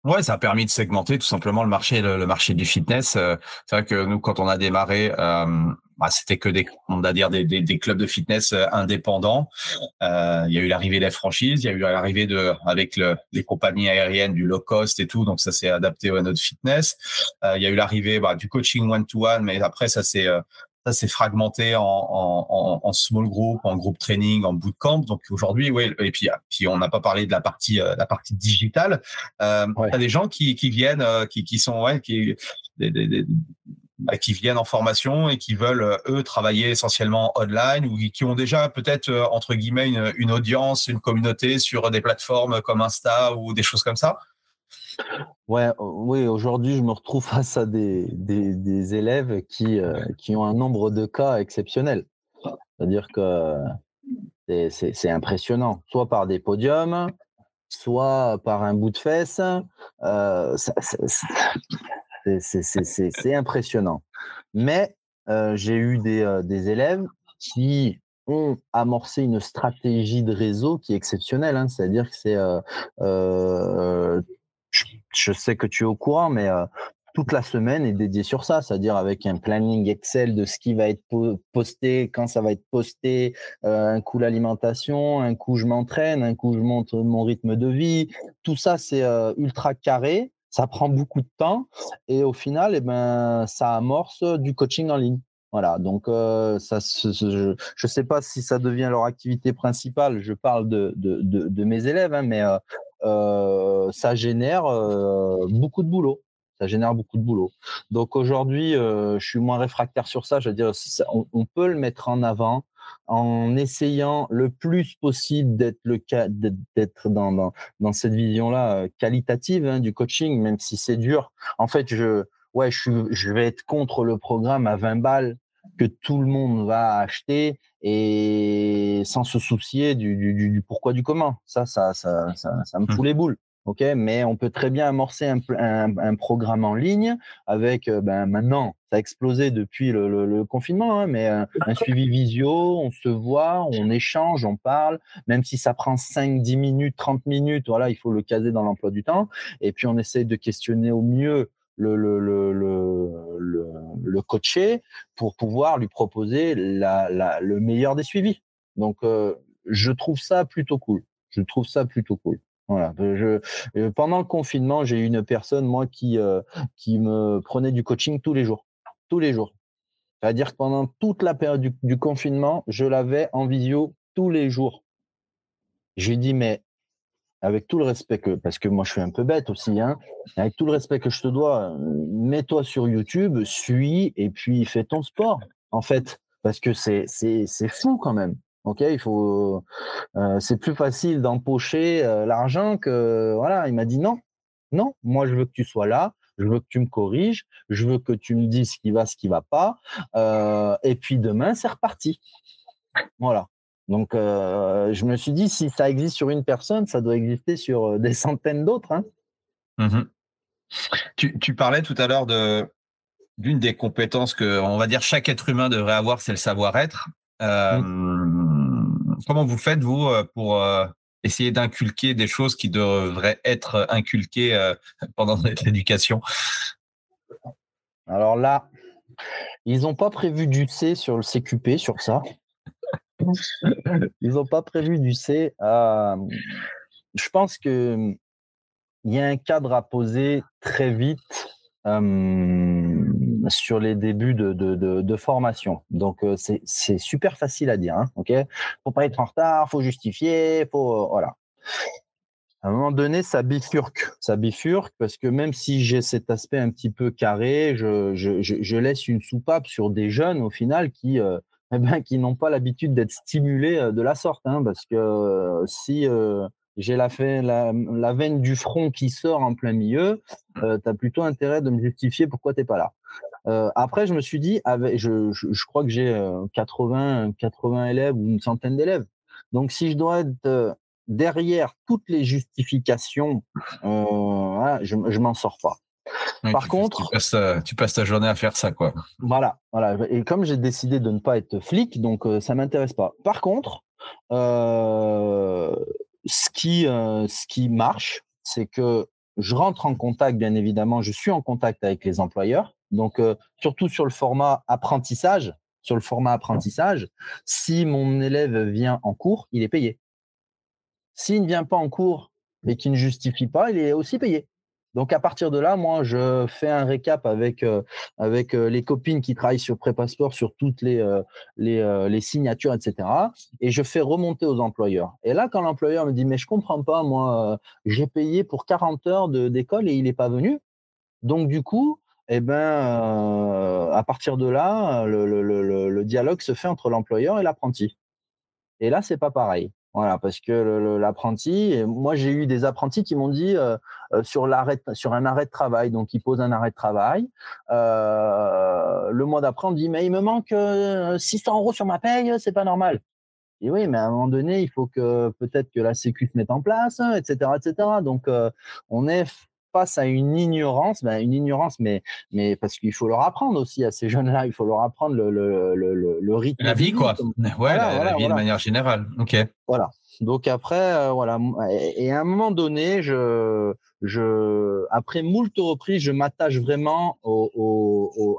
Ouais, ça a permis de segmenter tout simplement le marché, le, marché du fitness. Euh, c'est vrai que nous, quand on a démarré, euh, bah, c'était que des, on va dire des, des, clubs de fitness euh, indépendants. Euh, il y a eu l'arrivée des franchises, il y a eu l'arrivée de avec le, les compagnies aériennes du low cost et tout, donc ça s'est adapté à notre fitness. Euh, il y a eu l'arrivée bah, du coaching one to one, mais après ça s'est ça s'est fragmenté en, en, en, small group, en group training, en bootcamp. Donc aujourd'hui, oui, et puis, puis on n'a pas parlé de la partie, euh, la partie digitale. Euh, ouais. des gens qui, qui viennent, euh, qui, qui sont, ouais, qui, des, des, bah, qui viennent en formation et qui veulent euh, eux travailler essentiellement online ou qui ont déjà peut-être entre guillemets une, une, audience, une communauté sur des plateformes comme Insta ou des choses comme ça. Ouais, oui, aujourd'hui, je me retrouve face à des, des, des élèves qui, euh, qui ont un nombre de cas exceptionnel. C'est-à-dire que c'est impressionnant, soit par des podiums, soit par un bout de fesse. Euh, c'est impressionnant. Mais euh, j'ai eu des, euh, des, élèves qui ont amorcé une stratégie de réseau qui est exceptionnelle. Hein. C'est-à-dire que c'est euh, je sais que tu es au courant, mais euh, toute la semaine est dédiée sur ça, c'est-à-dire avec un planning Excel de ce qui va être posté, quand ça va être posté, euh, un coup l'alimentation, un coup je m'entraîne, un coup je monte mon rythme de vie. Tout ça, c'est euh, ultra carré, ça prend beaucoup de temps et au final, eh ben, ça amorce du coaching en ligne. Voilà, donc ça, je ne sais pas si ça devient leur activité principale. Je parle de, mes élèves, hein, mais ça génère euh, beaucoup de boulot. Ça génère beaucoup de boulot. Donc aujourd'hui, euh, je suis moins réfractaire sur ça. Je veux dire, on, peut le mettre en avant en essayant le plus possible d'être le d'être dans, dans, cette vision-là qualitative hein, du coaching, même si c'est dur. En fait, je ouais, je vais être contre le programme à 20 balles que tout le monde va acheter et sans se soucier du, du, du pourquoi du comment. Ça, ça, ça, ça, ça me mmh. fout les boules. Ok, mais on peut très bien amorcer un, un, un programme en ligne avec, euh, ben maintenant, ça a explosé depuis le, le, le confinement, hein, mais un, un, suivi visio, on se voit, on échange, on parle, même si ça prend 5, 10 minutes, 30 minutes, voilà, il faut le caser dans l'emploi du temps. Et puis on essaie de questionner au mieux le, le, le, le, le coacher pour pouvoir lui proposer la, la, le meilleur des suivis. Donc, euh, je trouve ça plutôt cool. Je trouve ça plutôt cool. Voilà. Je, euh, pendant le confinement, j'ai eu une personne, moi, qui, euh, qui me prenait du coaching tous les jours. Tous les jours. C'est-à-dire que pendant toute la période du, du confinement, je l'avais en visio tous les jours. Je lui dis, mais avec tout le respect que, parce que moi je suis un peu bête aussi, hein, avec tout le respect que je te dois, mets-toi sur YouTube, suis et puis fais ton sport, en fait, parce que c'est fou quand même. Ok, il faut, euh, c'est plus facile d'empocher euh, l'argent que voilà. Il m'a dit non, non, moi je veux que tu sois là, Je veux que tu me corriges. Je veux que tu me dises ce qui va, ce qui va pas. Euh, et puis demain, c'est reparti. Voilà. Donc, euh, je me suis dit, si ça existe sur une personne, ça doit exister sur euh, des centaines d'autres. Hein. Mmh tu, parlais tout à l'heure de d'une des compétences que, on va dire, chaque être humain devrait avoir, c'est le savoir-être. Mmh. Comment vous faites, vous, pour essayer d'inculquer des choses qui devraient être inculquées pendant l'éducation Alors là, ils n'ont pas prévu du C sur le CQP, sur ça. Ils n'ont pas prévu du C. je pense que il y a un cadre à poser très vite sur les débuts de, formation. Donc c'est super facile à dire. Hein, ok, faut pas être en retard, faut justifier, faut voilà. À un moment donné, ça bifurque, ça bifurque parce que même si j'ai cet aspect un petit peu carré, je, laisse une soupape sur des jeunes au final qui eh ben, qui n'ont pas l'habitude d'être stimulés de la sorte. Hein, parce que si j'ai la, veine du front qui sort en plein milieu, tu as plutôt intérêt de me justifier pourquoi tu n'es pas là. après, je me suis dit, je, crois que j'ai 80, 80 élèves ou une centaine d'élèves. Donc, si je dois être derrière toutes les justifications, je ne m'en sors pas. Par contre, tu passes, ta, journée à faire ça, quoi. Voilà, voilà. Et comme j'ai décidé de ne pas être flic, donc ça ça m'intéresse pas. Par contre, ce qui, ce qui marche, c'est que je rentre en contact, bien évidemment, je suis en contact avec les employeurs. Donc, surtout sur le format apprentissage, sur le format apprentissage, si mon élève vient en cours, il est payé. S'il ne vient pas en cours et qu'il ne justifie pas, il est aussi payé. Donc à partir de là, moi, je fais un récap avec euh, euh, les copines qui travaillent sur Prépasport sur toutes les euh, signatures, etc. Et je fais remonter aux employeurs. Et là, quand l'employeur me dit mais je comprends pas, moi, j'ai payé pour 40 heures d'école et il n'est pas venu. Donc du coup, eh ben, à partir de là, le, le dialogue se fait entre l'employeur et l'apprenti. Et là, c'est pas pareil. Voilà, parce que l'apprenti, moi j'ai eu des apprentis qui m'ont dit euh, euh, sur sur un arrêt de travail, donc ils posent un arrêt de travail. Euh, le mois d'après, on dit mais il me manque 600 euros sur ma paye, c'est pas normal. Et oui, mais à un moment donné, il faut que peut-être que la Sécu se mette en place, etc., etc. Donc on est face à une ignorance, ben une ignorance, mais, mais parce qu'il faut leur apprendre aussi à ces jeunes-là, il faut leur apprendre le, le, le, le rythme. La vie, quoi. Ouais, la, vie de manière générale. Ok. Voilà. Donc après, euh, voilà. Et, à un moment donné, je, je, après moult reprises, je m'attache vraiment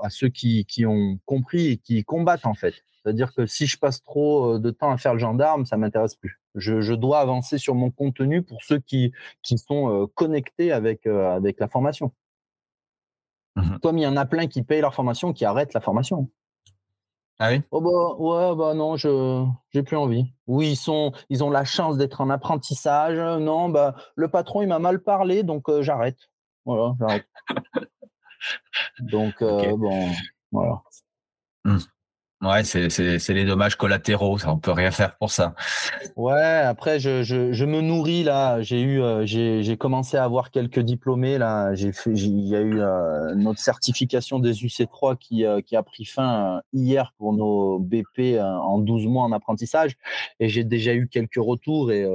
à ceux qui, qui ont compris et qui combattent en fait. C'est-à-dire que si je passe trop de temps à faire le gendarme, ça m'intéresse plus. Je, dois avancer sur mon contenu pour ceux qui, qui sont connectés avec, avec la formation. Mmh Comme il y en a plein qui payent leur formation, qui arrêtent la formation. Ah oui? Oh bah ouais bah non, je j'ai plus envie. Oui, ils sont ils ont la chance d'être en apprentissage. Non, bah le patron il m'a mal parlé donc j'arrête. Voilà, j'arrête. donc bon, voilà. Mmh. Ouais, c'est les dommages collatéraux, ça, on peut rien faire pour ça. Ouais, après je, me nourris là. J'ai eu, euh, j'ai commencé à avoir quelques diplômés là. J'ai il y a eu euh, notre certification des UC3 qui, euh, qui a pris fin hier pour nos BP en 12 mois en apprentissage, et j'ai déjà eu quelques retours. Et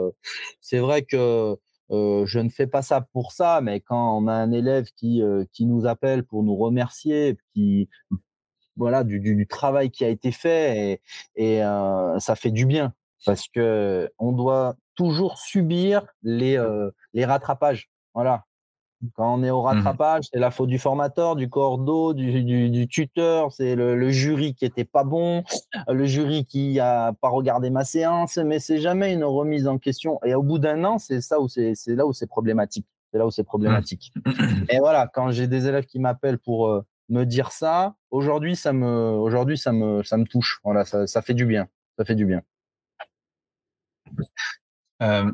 c'est vrai que je ne fais pas ça pour ça, mais quand on a un élève qui, qui nous appelle pour nous remercier, qui voilà du, du, travail qui a été fait et, et euh, ça fait du bien parce que on doit toujours subir les euh, les rattrapages. Voilà. Quand on est au mmh rattrapage, c'est la faute du formateur, du cordeau, du, du, du tuteur, c'est le, le, jury qui était pas bon, le jury qui a pas regardé ma séance, mais c'est jamais une remise en question. Et au bout d'un an, c'est ça où c'est là où c'est problématique. C'est là où c'est mmh. problématique. Et voilà, quand j'ai des élèves qui m'appellent pour euh, me dire ça, aujourd'hui, ça me, aujourd'hui, ça me, ça me touche. Voilà, ça, ça fait du bien. Ça fait du bien. Euh,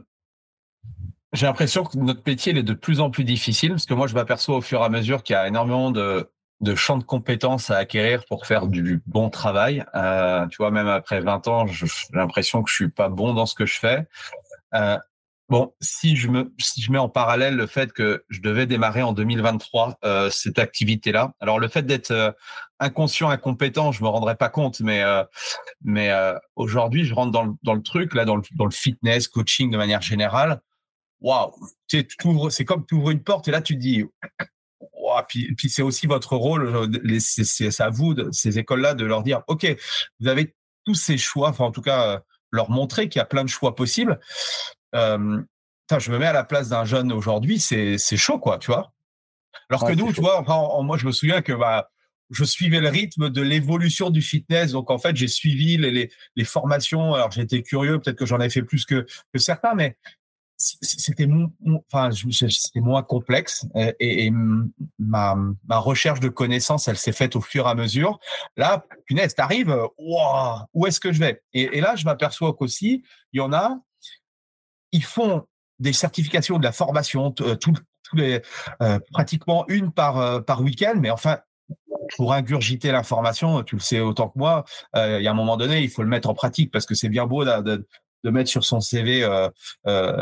j'ai l'impression que notre métier est de plus en plus difficile parce que moi, je m'aperçois au fur et à mesure qu'il y a énormément de, de champs de compétences à acquérir pour faire du bon travail. Euh, tu vois, même après 20 ans, j'ai l'impression que je suis pas bon dans ce que je fais. Euh, Bon, si je me si je mets en parallèle le fait que je devais démarrer en 2023 euh, cette activité-là. Alors le fait d'être euh, inconscient, incompétent, je me rendrais pas compte, mais euh, mais euh, aujourd'hui je rentre dans le, dans le truc là, dans le, dans le fitness, coaching de manière générale. Waouh, c'est comme tu ouvres une porte et là tu te dis. Wow, puis, puis c'est aussi votre rôle, c'est à vous, de, ces écoles-là, de leur dire, OK, vous avez tous ces choix, enfin en tout cas, leur montrer qu'il y a plein de choix possibles euh, je me mets à la place d'un jeune aujourd'hui, c'est chaud, quoi, tu vois. Alors que nous, tu vois, moi, je me souviens que bah, je suivais le rythme de l'évolution du fitness. Donc, en fait, j'ai suivi les, les, les, formations. Alors, j'étais curieux, peut-être que j'en ai fait plus que, que certains, mais c'était enfin, moins complexe et, et, ma, ma recherche de connaissances, elle s'est faite au fur et à mesure. Là, punaise, t'arrives, wow, où est-ce que je vais? Et, et, là, je m'aperçois qu'aussi, il y en a ils font des certifications de la formation, euh, euh, pratiquement une par, euh, par week-end, mais enfin, pour ingurgiter l'information, tu le sais autant que moi, il y a un moment donné, il faut le mettre en pratique parce que c'est bien beau de, mettre sur son CV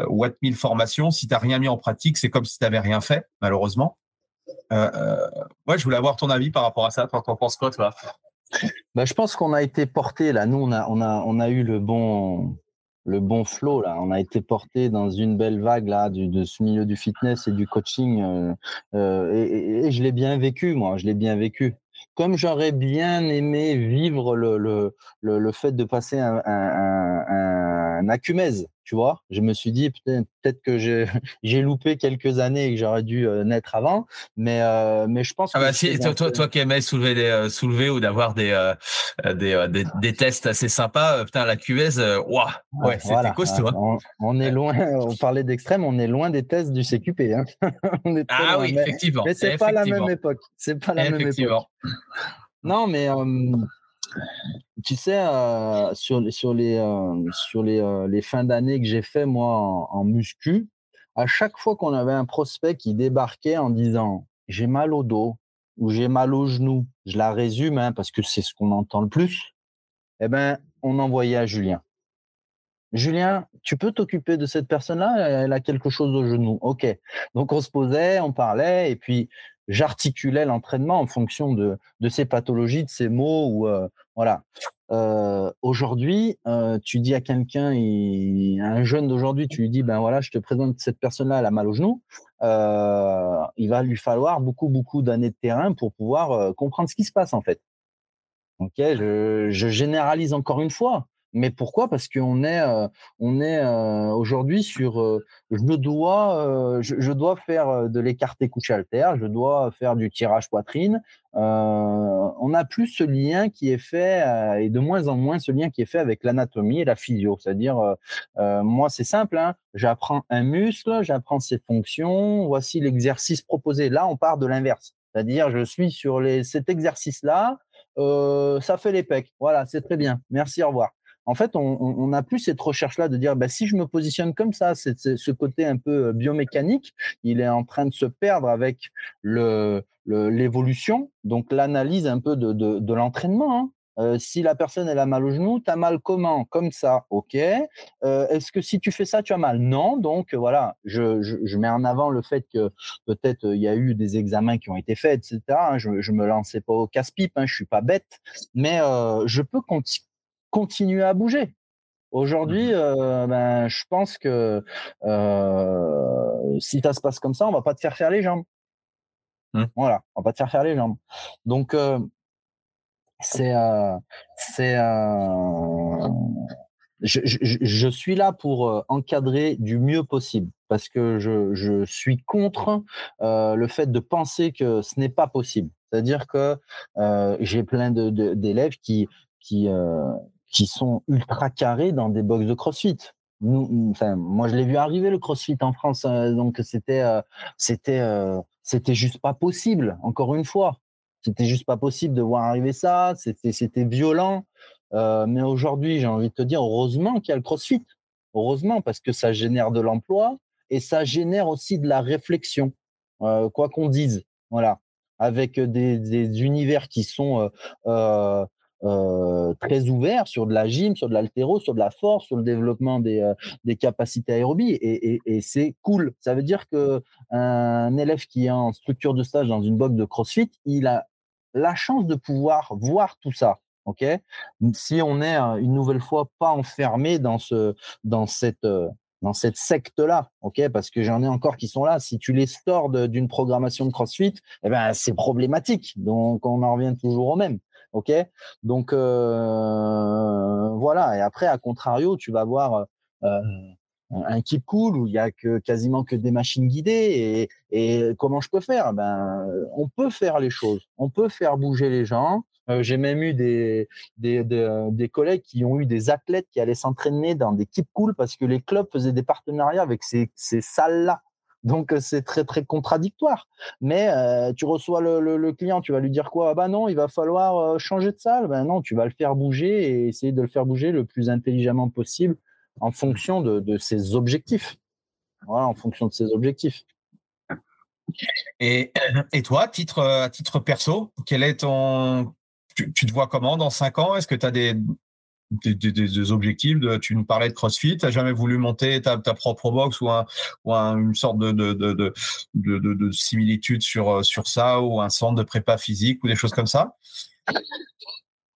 what 1000 formations. Si tu n'as rien mis en pratique, c'est comme si tu n'avais rien fait, malheureusement. Ouais, je voulais avoir ton avis par rapport à ça. T'en penses quoi, toi? Bah, Je pense qu'on a été porté, là, nous, on a, on a, on a eu le bon, le bon flow là. On a été porté dans une belle vague là du, de ce milieu du fitness et du coaching euh, euh, et, je l'ai bien vécu moi. Je l'ai bien vécu. Comme j'aurais bien aimé vivre le, le, le, fait de passer un, un, un, un acumèse tu vois. Je me suis dit peut-être que j'ai loupé quelques années et que j'aurais dû euh, naître avant, mais euh, mais je pense. Ah bah si, toi, toi, toi, qui aimais soulever des euh, soulever ou d'avoir des, des, des, des tests assez sympas, putain la QS, waouh, ouais, c'était costaud. Hein. On, est loin, on parlait d'extrême, on est loin des tests du CQP. Hein. on est ah oui, effectivement. Mais c'est pas la même époque. C'est pas la même époque. Non, mais tu sais, euh, sur, sur, les, euh, sur les, euh, les fins d'année que j'ai fait, moi, en, muscu, à chaque fois qu'on avait un prospect qui débarquait en disant j'ai mal au dos ou j'ai mal au genou, je la résume hein, parce que c'est ce qu'on entend le plus, eh ben, on envoyait à Julien. Julien, tu peux t'occuper de cette personne-là? Elle a quelque chose au genou. OK. Donc on se posait, on parlait, et puis j'articulais l'entraînement en fonction de, de ces pathologies, de ces mots. Euh, voilà. Euh, aujourd'hui, euh, tu dis à quelqu'un, un jeune d'aujourd'hui, tu lui dis, ben voilà, je te présente cette personne-là, elle a mal au genou. il va lui falloir beaucoup, beaucoup d'années de terrain pour pouvoir comprendre ce qui se passe en fait. Ok, je généralise encore une fois. Mais pourquoi? Parce qu'on est, euh, est euh, aujourd'hui sur, euh, je dois, je, dois faire de l'écarté couche alter, je dois faire du tirage poitrine. on n'a plus ce lien qui est fait et de moins en moins ce lien qui est fait avec l'anatomie et la physio. C'est-à-dire, moi c'est simple, hein, j'apprends un muscle, j'apprends ses fonctions, voici l'exercice proposé. Là, on part de l'inverse. C'est-à-dire, je suis sur les, cet exercice-là, ça fait les. Voilà, c'est très bien. Merci, au revoir en fait, on n'a plus cette recherche-là de dire, bah, si je me positionne comme ça, c'est ce côté un peu euh, biomécanique, il est en train de se perdre avec l'évolution, donc l'analyse un peu de, l'entraînement. Hein. Euh, si la personne elle a mal au genou, tu as mal comment? Comme ça, ok. Euh, est-ce que si tu fais ça, tu as mal? Non. Donc voilà, je, mets en avant le fait que peut-être il y a eu des examens qui ont été faits, etc. Hein. Je, ne me lançais pas au casse-pipe, hein, je suis pas bête, mais je peux continuer à bouger. Aujourd'hui, mmh euh, ben, je pense que euh, si ça se passe comme ça, on va pas te faire faire les jambes. Mmh. Voilà, on va pas te faire faire les jambes. Donc euh, c'est c'est je, je, je, suis là pour encadrer du mieux possible parce que je, je suis contre le fait de penser que ce n'est pas possible. C'est-à-dire que j'ai plein de, d'élèves qui qui qui sont ultra carrés dans des box de CrossFit. Moi, je l'ai vu arriver le CrossFit en France, euh, donc c'était, euh, euh, c'était juste pas possible. Encore une fois, c'était juste pas possible de voir arriver ça. C'était, c'était violent. mais aujourd'hui, j'ai envie de te dire, heureusement qu'il y a le CrossFit. Heureusement, parce que ça génère de l'emploi et ça génère aussi de la réflexion, quoi qu'on dise. Voilà, avec des univers qui sont très ouvert sur de la gym, sur de l'altéro, sur de la force, sur le développement des, des capacités aérobies. Et, c'est cool. Ça veut dire que un élève qui est en structure de stage dans une box de CrossFit, il a la chance de pouvoir voir tout ça. Ok, si on est une nouvelle fois pas enfermé dans ce, dans cette, secte-là, ok? Parce que j'en ai encore qui sont là. Si tu les stores d'une programmation de CrossFit, eh ben c'est problématique. Donc on en revient toujours au même, ok? Donc voilà. Et après, à contrario, tu vas voir un keep cool où il y a que quasiment que des machines guidées. Et, comment je peux faire? Ben, on peut faire les choses. On peut faire bouger les gens. J'ai même eu des, des, des, collègues qui ont eu des athlètes qui allaient s'entraîner dans des keep cool parce que les clubs faisaient des partenariats avec ces, ces salles-là. Donc c'est très très contradictoire. Mais euh, tu reçois le, client, tu vas lui dire quoi? Ah Bah non, il va falloir euh, changer de salle. Ben non, tu vas le faire bouger et essayer de le faire bouger le plus intelligemment possible en fonction de, ses objectifs. Voilà, en fonction de ses objectifs. Et, et toi, titre, à titre perso, quel est ton, tu, te vois comment dans cinq ans? Est-ce que tu as des, des, objectifs Tu nous parlais de CrossFit. Tu n'as jamais voulu monter ta, propre box ou, un, ou une sorte de, de, de, de, similitude sur, sur ça ou un centre de prépa physique ou des choses comme ça?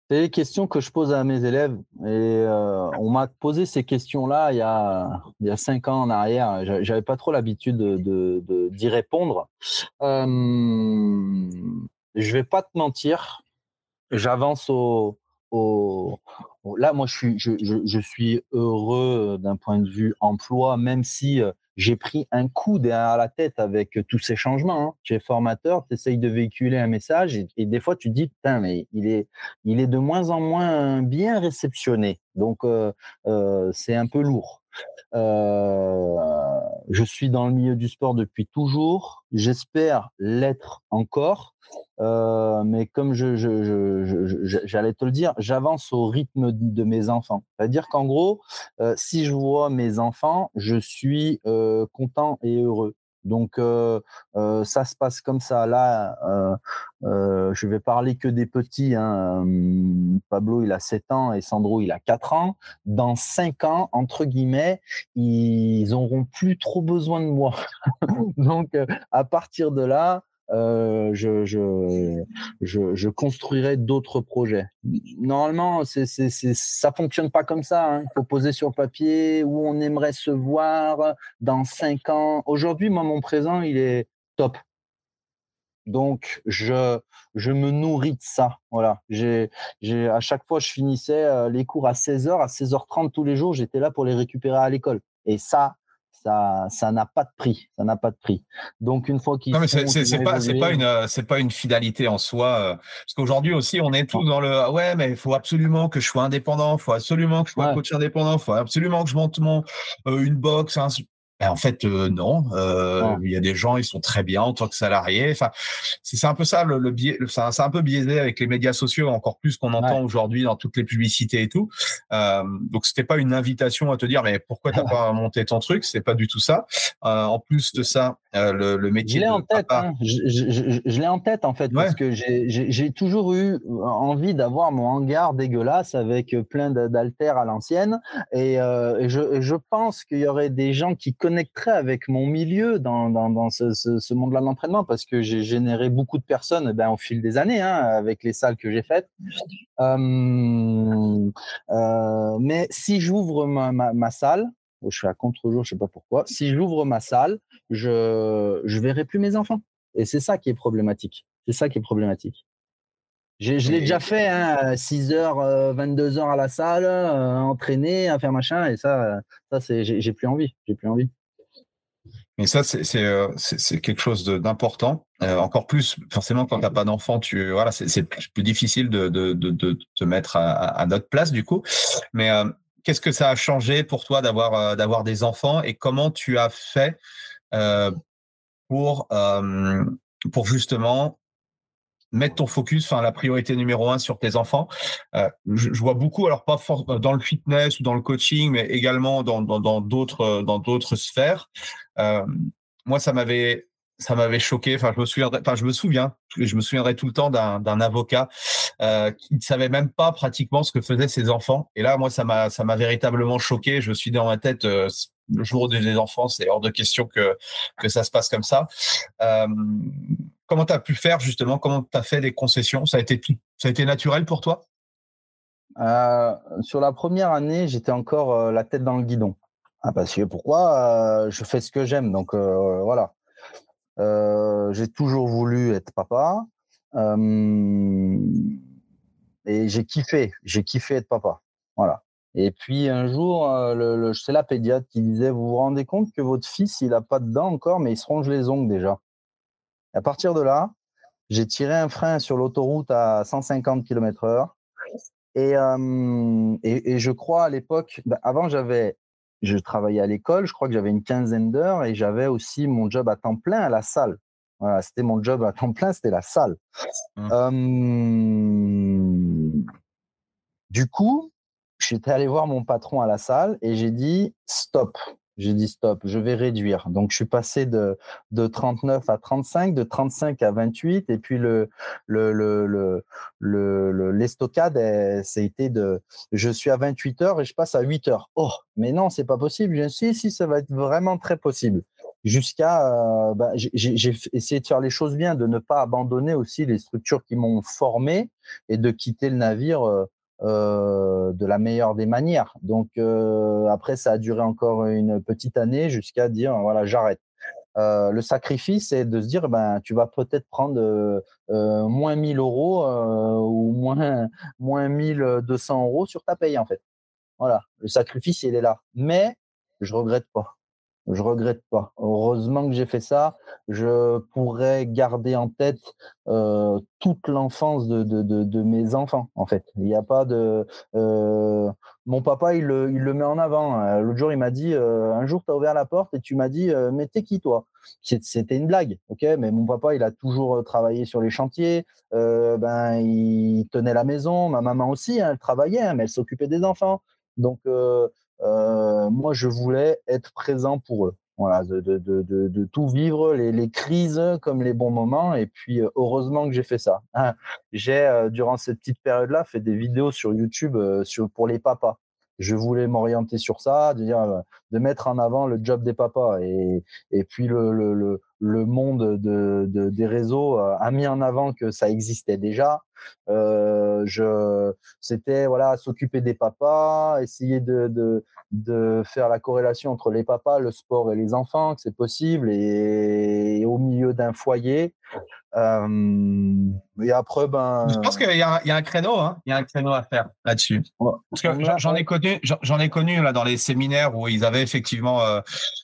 C'est les questions que je pose à mes élèves. Et euh, on m'a posé ces questions-là il, y a, il y a cinq ans en arrière. J'avais pas trop l'habitude d'y répondre. Euh, je vais pas te mentir j'avance au, Là, moi, je suis, je, je, suis heureux d'un point de vue emploi, même si j'ai pris un coup derrière la tête avec tous ces changements. Hein. Tu es formateur, tu essayes de véhiculer un message et, des fois, tu te dis, putain, mais il est, il est de moins en moins bien réceptionné. Donc, euh, euh, c'est un peu lourd. Euh, je suis dans le milieu du sport depuis toujours. J'espère l'être encore. Euh, mais comme j'allais te le dire, j'avance au rythme de mes enfants. C'est-à-dire qu'en gros, euh, si je vois mes enfants, je suis content et heureux. Donc ça se passe comme ça. Là, je vais parler que des petits. Hein. Pablo, il a 7 ans et Sandro, il a 4 ans. Dans 5 ans, entre guillemets, ils auront plus trop besoin de moi. Donc à partir de là, euh, je, je, je, construirai d'autres projets. Normalement, c'est, c'est, c'est, ça fonctionne pas comme ça. Hein. Il faut poser sur papier où on aimerait se voir dans cinq ans. Aujourd'hui, moi, mon présent, il est top. Donc, je, je me nourris de ça. Voilà. J'ai, à chaque fois, je finissais euh, les cours à 16h, à 16h30 tous les jours, j'étais là pour les récupérer à l'école. Et ça, ça ça n'a pas de prix ça n'a pas de prix. Donc une fois qu'ils non mais c'est pas c'est pas une c'est pas une fidélité en soi euh, parce qu'aujourd'hui aussi on est tous dans le ah ouais mais il faut absolument que je sois indépendant il faut absolument que je sois coach indépendant il faut absolument que je monte mon euh, une box en fait, euh, non. Euh, il y a des gens, ils sont très bien en tant que salariés. Enfin, c'est un peu ça le, le biais. C'est un peu biaisé avec les médias sociaux, encore plus qu'on entend aujourd'hui dans toutes les publicités et tout. Euh, donc, c'était pas une invitation à te dire, mais pourquoi t'as pas monté ton truc? C'est pas du tout ça. Euh, en plus de ça, le, le, métier. Je l'ai en tête. Hein. Je, je, je, l'ai en tête en fait parce que j'ai toujours eu envie d'avoir mon hangar dégueulasse avec plein d'altères à l'ancienne et, et, je, je pense qu'il y aurait des gens qui connaissent connecterait avec mon milieu dans, dans, dans ce, ce, ce monde-là de l'entraînement parce que j'ai généré beaucoup de personnes ben, au fil des années hein, avec les salles que j'ai faites. Euh, euh, mais si j'ouvre ma, ma, ma, salle, oh, je suis à contre-jour, je sais pas pourquoi, si j'ouvre ma salle, je je verrai plus mes enfants. Et c'est ça qui est problématique. C'est ça qui est problématique. Je l'ai déjà fait, hein, 6 h 22 h à la salle, euh, entraîner, à faire machin, et ça, ça c'est, j'ai plus envie. J'ai plus envie. Mais ça, c'est euh, quelque chose d'important. Euh, encore plus, forcément, quand tu n'as pas d'enfant, tu voilà, c'est plus difficile de, de, de, de, te mettre à, à, notre place, du coup. Mais euh, qu'est-ce que ça a changé pour toi d'avoir d'avoir des enfants et comment tu as fait pour, pour justement mettre ton focus, enfin la priorité numéro un sur tes enfants. Euh, je, vois beaucoup, alors pas dans le fitness ou dans le coaching, mais également dans d'autres dans, d'autres sphères. Euh, moi, ça m'avait ça m'avait choqué. Enfin, je me souviens, je me souviens, je me souviendrai tout le temps d'un avocat euh, qui ne savait même pas pratiquement ce que faisaient ses enfants. Et là, moi, ça m'a, ça m'a véritablement choqué. Je me suis dit dans ma tête, euh, le jour des enfants, c'est hors de question que, que ça se passe comme ça. Euh, comment tu as pu faire justement Comment tu as fait des concessions? Ça a été ça a été naturel pour toi? Euh, Sur la première année, j'étais encore euh, la tête dans le guidon. Ah, parce que pourquoi? Je fais ce que j'aime, donc voilà. j'ai toujours voulu être papa et j'ai kiffé, j'ai kiffé être papa. Voilà. Et puis un jour, euh, c'est la pédiatre qui disait, vous vous rendez compte que votre fils, il n'a pas de dents encore, mais il se ronge les ongles déjà. À partir de là, j'ai tiré un frein sur l'autoroute à 150 km heure. Et, euh, et, et, je crois à l'époque, bah, avant j'avais, je travaillais à l'école, je crois que j'avais une quinzaine d'heures et j'avais aussi mon job à temps plein à la salle. Voilà, c'était mon job à temps plein, c'était la salle. Mmh. Euh, du coup, j'étais allé voir mon patron à la salle et j'ai dit stop. J'ai dit stop, je vais réduire. Donc, je suis passé de, de 39 à 35, de 35 à 28. Et puis, le, le, le, le, l'estocade, été de je suis à 28 heures et je passe à 8 heures. Oh, mais non, c'est pas possible. Je si, si, ça va être vraiment très possible. Jusqu'à, euh, bah, j'ai essayé de faire les choses bien, de ne pas abandonner aussi les structures qui m'ont formé et de quitter le navire. Euh, euh, de la meilleure des manières. Donc euh, après, ça a duré encore une petite année jusqu'à dire voilà, j'arrête. Euh, le sacrifice, c'est de se dire ben tu vas peut-être prendre moins 1000 euros ou moins moins 1200 euros sur ta paye en fait. Voilà, le sacrifice il est là, mais je regrette pas. Je regrette pas. Heureusement que j'ai fait ça. Je pourrais garder en tête euh, toute l'enfance de, de, de, mes enfants, en fait. Il n'y a pas de. Euh, mon papa, il le, il le, met en avant. Euh, l'autre jour, il m'a dit un jour, tu as ouvert la porte et tu m'as dit Mais t'es qui, toi? C'était une blague, ok? Mais mon papa, il a toujours travaillé sur les chantiers. ben, il tenait la maison. Ma maman aussi, hein, elle travaillait, hein, mais elle s'occupait des enfants. Donc, moi, je voulais être présent pour eux. Voilà, de, tout vivre, les, crises comme les bons moments. Et puis, euh, heureusement que j'ai fait ça. j'ai, euh, durant cette petite période-là, fait des vidéos sur YouTube pour les papas je voulais m'orienter sur ça, de dire, de mettre en avant le job des papas et, puis le, monde de, de, des réseaux a mis en avant que ça existait déjà. Euh, je, c'était voilà, s'occuper des papas, essayer de, de, de, faire la corrélation entre les papas, le sport et les enfants, que c'est possible, et, au milieu d'un foyer. Euh, et après, ben. Je pense qu'il y, y, a un créneau, hein. Il y a un créneau à faire là-dessus. Parce que j'en ai connu, j'en ai connu là dans les séminaires où ils avaient effectivement, euh,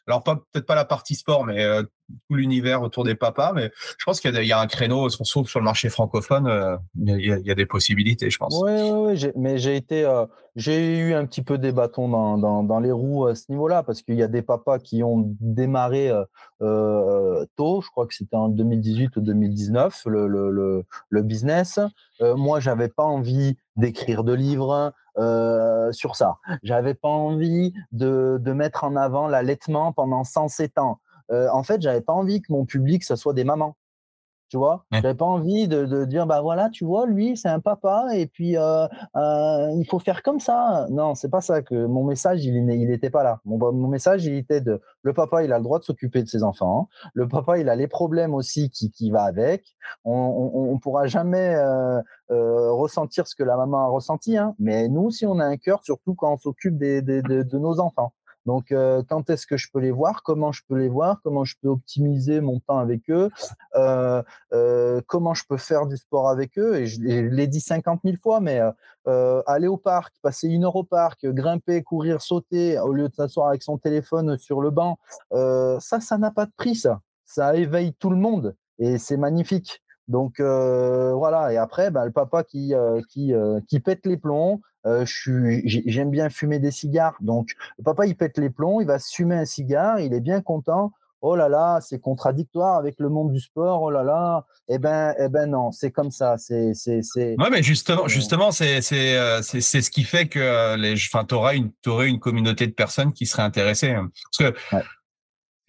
alors peut-être pas la partie sport, mais euh, tout l'univers autour des papas. Mais je pense qu'il y, y, a un créneau, surtout sur le marché francophone, euh, il, y a, il, y a, des possibilités, je pense. Oui, oui, oui mais j'ai été, euh, j'ai eu un petit peu des bâtons dans, les roues à ce niveau-là parce qu'il y a des papas qui ont démarré tôt. Je crois que c'était en 2018 ou 2019 le, business. moi, j'avais pas envie d'écrire de livres euh, sur ça. J'avais pas envie de, de, mettre en avant l'allaitement pendant 107 ans. Euh, en fait, j'avais pas envie que mon public, ce soit des mamans tu vois? J'avais pas envie de, de, dire bah voilà tu vois lui c'est un papa et puis euh, euh, il faut faire comme ça. Non c'est pas ça que mon message il il était pas là. Mon, mon message il était de le papa il a le droit de s'occuper de ses enfants. Le papa il a les problèmes aussi qui qui va avec. On on, on pourra jamais euh, euh, ressentir ce que la maman a ressenti hein, mais nous si on a un cœur surtout quand on s'occupe des, des, de, de nos enfants donc, euh, quand est-ce que je peux les voir? Comment je peux les voir? Comment je peux optimiser mon temps avec eux? Euh, euh, Comment je peux faire du sport avec eux? Et je, l'ai dit 50 000 fois, mais aller au parc, passer une heure au parc, grimper, courir, sauter, au lieu de s'asseoir avec son téléphone sur le banc, ça, ça n'a pas de prix, ça. Ça éveille tout le monde et c'est magnifique. Donc voilà, et après, bah, le papa qui, qui, qui pète les plombs, euh, j'aime bien fumer des cigares. Donc, le papa, il pète les plombs, il va fumer un cigare, il est bien content. Oh là là, c'est contradictoire avec le monde du sport. Oh là là. Eh ben, eh ben non, c'est comme ça. C'est, c'est, c'est. Ouais, mais justement, justement, c'est, c'est, euh, c'est, c'est ce qui fait que euh, les, enfin, t'auras une, t'aurais une communauté de personnes qui seraient intéressées. Hein. Parce que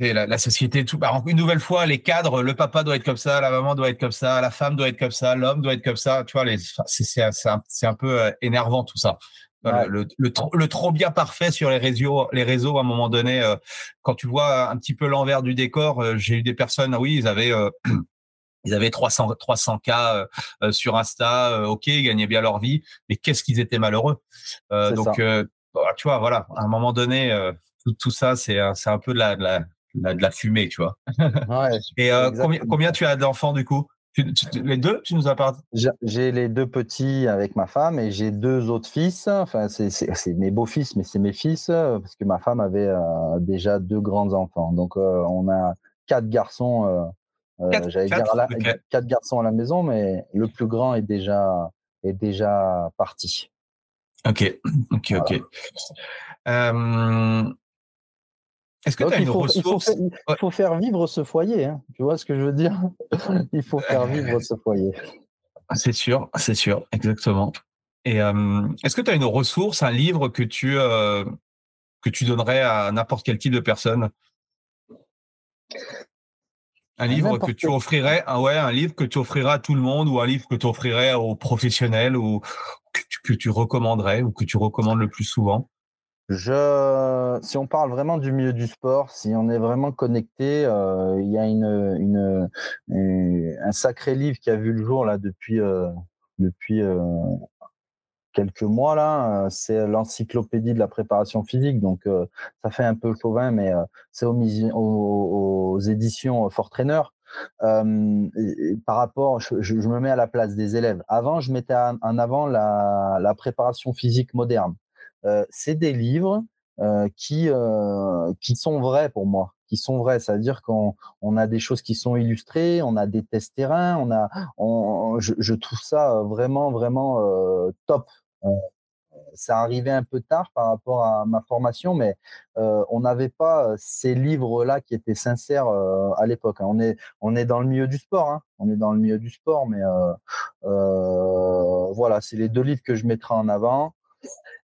et la, société, tout. Bah, une nouvelle fois, les cadres, le papa doit être comme ça, la maman doit être comme ça, la femme doit être comme ça, l'homme doit être comme ça. Tu vois, c'est un, un, peu euh, énervant tout ça. Le, le, trop, le, trop, bien parfait sur les réseaux, les réseaux à un moment donné, euh, quand tu vois un petit peu l'envers du décor, euh, j'ai eu des personnes, oui, ils avaient ils avaient 300 300 k sur Insta, ok, ils gagnaient bien leur vie, mais qu'est-ce qu'ils étaient malheureux. donc, bah, tu vois, voilà, à un moment donné, tout, tout, ça, c'est c'est un peu de la, de la de la fumée, tu vois. Ouais, Et euh, combien, combien, tu as d'enfants du coup? Les deux, tu nous as parlé J'ai les deux petits avec ma femme et j'ai deux autres fils. Enfin, c'est mes beaux-fils, mais c'est mes fils parce que ma femme avait euh, déjà deux grands enfants. Donc, euh, on a quatre garçons. J'allais dire quatre garçons à la maison, mais le plus grand est déjà est déjà parti. Ok, ok, ok. Est-ce que tu as une ressource? il faut, faire, vivre ce foyer. Hein. Tu vois ce que je veux dire? Il faut faire vivre ce foyer. C'est sûr, c'est sûr, exactement. Et est-ce que tu as une ressource, un livre que tu, euh, que tu donnerais à n'importe quel type de personne? Un livre que tu offrirais, ah ouais, un livre que tu offrirais à tout le monde ou un livre que tu offrirais aux professionnels ou que tu recommanderais ou que tu recommandes le plus souvent? Je, si on parle vraiment du milieu du sport, si on est vraiment connecté, euh, il y a une, une, un sacré livre qui a vu le jour là depuis euh, depuis euh, quelques mois là. C'est l'encyclopédie de la préparation physique. Donc ça fait un peu chauvin, mais c'est aux, éditions Fort Trainer. par rapport, je, me mets à la place des élèves. Avant, je mettais en avant la préparation physique moderne. C'est des livres qui, qui sont vrais pour moi qui sont vrais. C'est-à-dire qu'on on a des choses qui sont illustrées, on a des tests terrain, on a, je, trouve ça vraiment, vraiment top. ça arrivait un peu tard par rapport à ma formation, mais on n'avait pas ces livres-là qui étaient sincères à l'époque. Hein. On est, on est dans le milieu du sport, hein. on est dans le milieu du sport, mais voilà, c'est les deux livres que je mettrai en avant.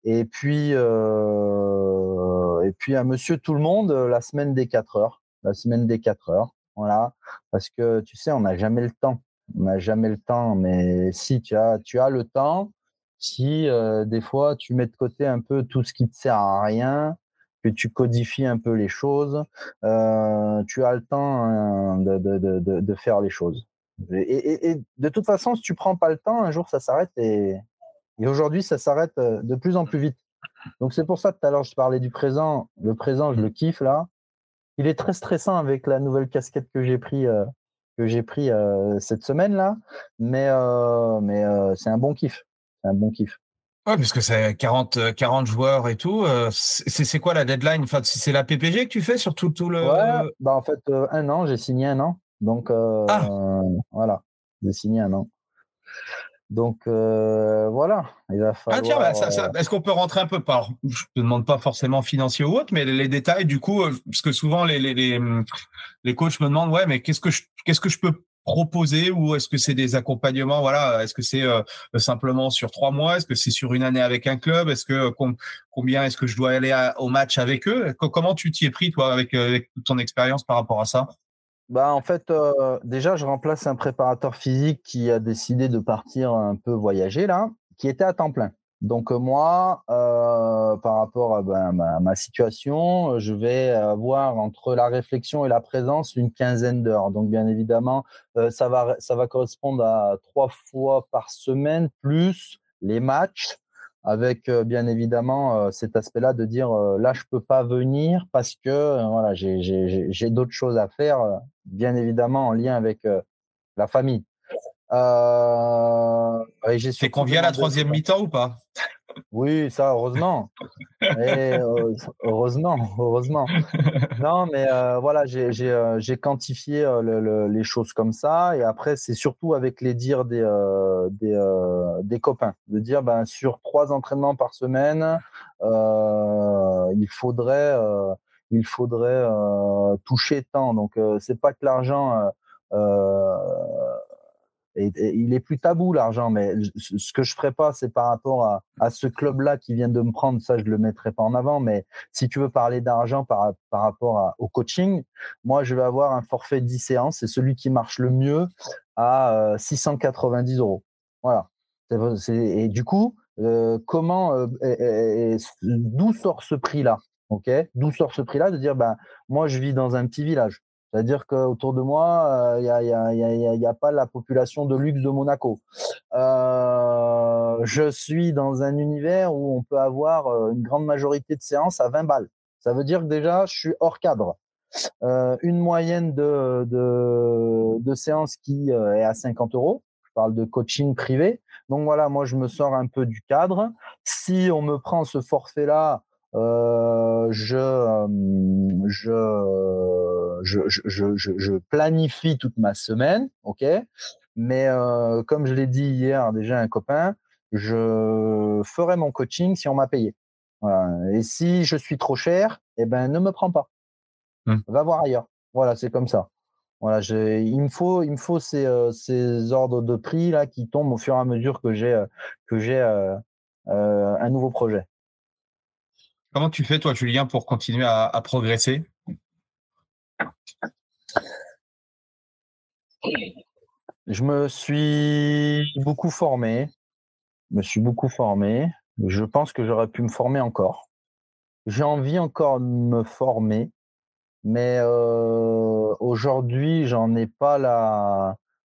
Et puis, euh, et puis à Monsieur Tout le Monde, la semaine des 4 heures. La semaine des 4 heures. Voilà. Parce que tu sais, on n'a jamais le temps. On n'a jamais le temps. Mais si tu as, tu as le temps, si euh, des fois tu mets de côté un peu tout ce qui te sert à rien, que tu codifies un peu les choses, euh, tu as le temps hein, de, de, de, de, faire les choses. Et, et, et, de toute façon, si tu prends pas le temps, un jour ça s'arrête et, et aujourd'hui, ça s'arrête euh, de plus en plus vite. Donc c'est pour ça que tout à l'heure, je parlais du présent. Le présent, je le kiffe là. Il est très stressant avec la nouvelle casquette que j'ai pris, euh, que j'ai pris euh, cette semaine là, mais mais c'est un bon kiff. C'est un bon kiff. Ouais, puisque c'est 40, 40 joueurs et tout. c'est quoi la deadline? Enfin, C'est la PPG que tu fais sur tout, tout le. Ouais, bah en fait, un an, j'ai signé un an. Donc, ah. voilà, j'ai signé un an. Donc euh, voilà, il va falloir. Ah tiens, bah, euh, est-ce qu'on peut rentrer un peu? Par Je te demande pas forcément financier ou autre, mais les, détails du coup, euh, parce que souvent les, les, les, les coachs me demandent ouais, mais qu'est-ce que je qu'est-ce que je peux proposer ou est-ce que c'est des accompagnements? Voilà est-ce que c'est simplement sur trois mois? Est-ce que c'est sur une année avec un club? Est-ce que combien est-ce que je dois aller au match avec eux? Comment tu t'y es pris toi avec, avec ton expérience par rapport à ça? Bah, en fait, euh, déjà, je remplace un préparateur physique qui a décidé de partir un peu voyager là, qui était à temps plein. Donc moi, euh, par rapport à, ben, ma, situation, je vais avoir entre la réflexion et la présence une quinzaine d'heures. Donc bien évidemment, euh, ça va ça va correspondre à trois fois par semaine plus les matchs avec euh, bien évidemment euh, cet aspect-là de dire euh, là je peux pas venir parce que voilà j'ai d'autres choses à faire, bien évidemment en lien avec la famille. Euh, C'est qu'on vient à la troisième mi-temps ou pas? Oui, ça, heureusement. Euh, heureusement, heureusement. Non, mais euh, voilà, j'ai euh, quantifié les choses comme ça. Et après, c'est surtout avec les dires des, des, copains. De dire, ben, sur trois entraînements par semaine, il faudrait, il faudrait toucher tant. Donc, c'est pas que l'argent il est plus tabou l'argent, mais ce que je ferai pas, c'est par rapport à, ce club-là qui vient de me prendre, ça je le mettrai pas en avant. Mais si tu veux parler d'argent par, rapport au coaching, moi je vais avoir un forfait 10 séances, c'est celui qui marche le mieux à 690 euh, euros. Voilà. Et du coup, euh, comment, euh, d'où sort ce prix-là d'où sort ce prix-là de dire, ben moi je vis dans un petit village. C'est-à-dire qu'autour de moi, il euh, n'y a, pas la population de luxe de Monaco. Euh, je suis dans un univers où on peut avoir euh, une grande majorité de séances à 20 balles. Ça veut dire que déjà, je suis hors cadre. une moyenne de, de, séances qui est à 50 euros. Je parle de coaching privé. Donc voilà, moi, je me sors un peu du cadre. Si on me prend ce forfait-là, je, je je, je, je, je, planifie toute ma semaine, ok? Mais euh, comme je l'ai dit hier déjà à un copain, je ferai mon coaching si on m'a payé. Et si je suis trop cher, eh ben ne me prends pas. Mmh. Va voir ailleurs. Voilà, c'est comme ça. Voilà, il me faut, il me faut ces, euh, ces, ordres de prix là qui tombent au fur et à mesure que j'ai euh, que j'ai un nouveau projet. Comment tu fais toi, Julien, pour continuer à, progresser? Je me suis beaucoup formé. Je me suis beaucoup formé. Je pense que j'aurais pu me former encore. J'ai envie encore de me former, mais euh, aujourd'hui, j'en ai pas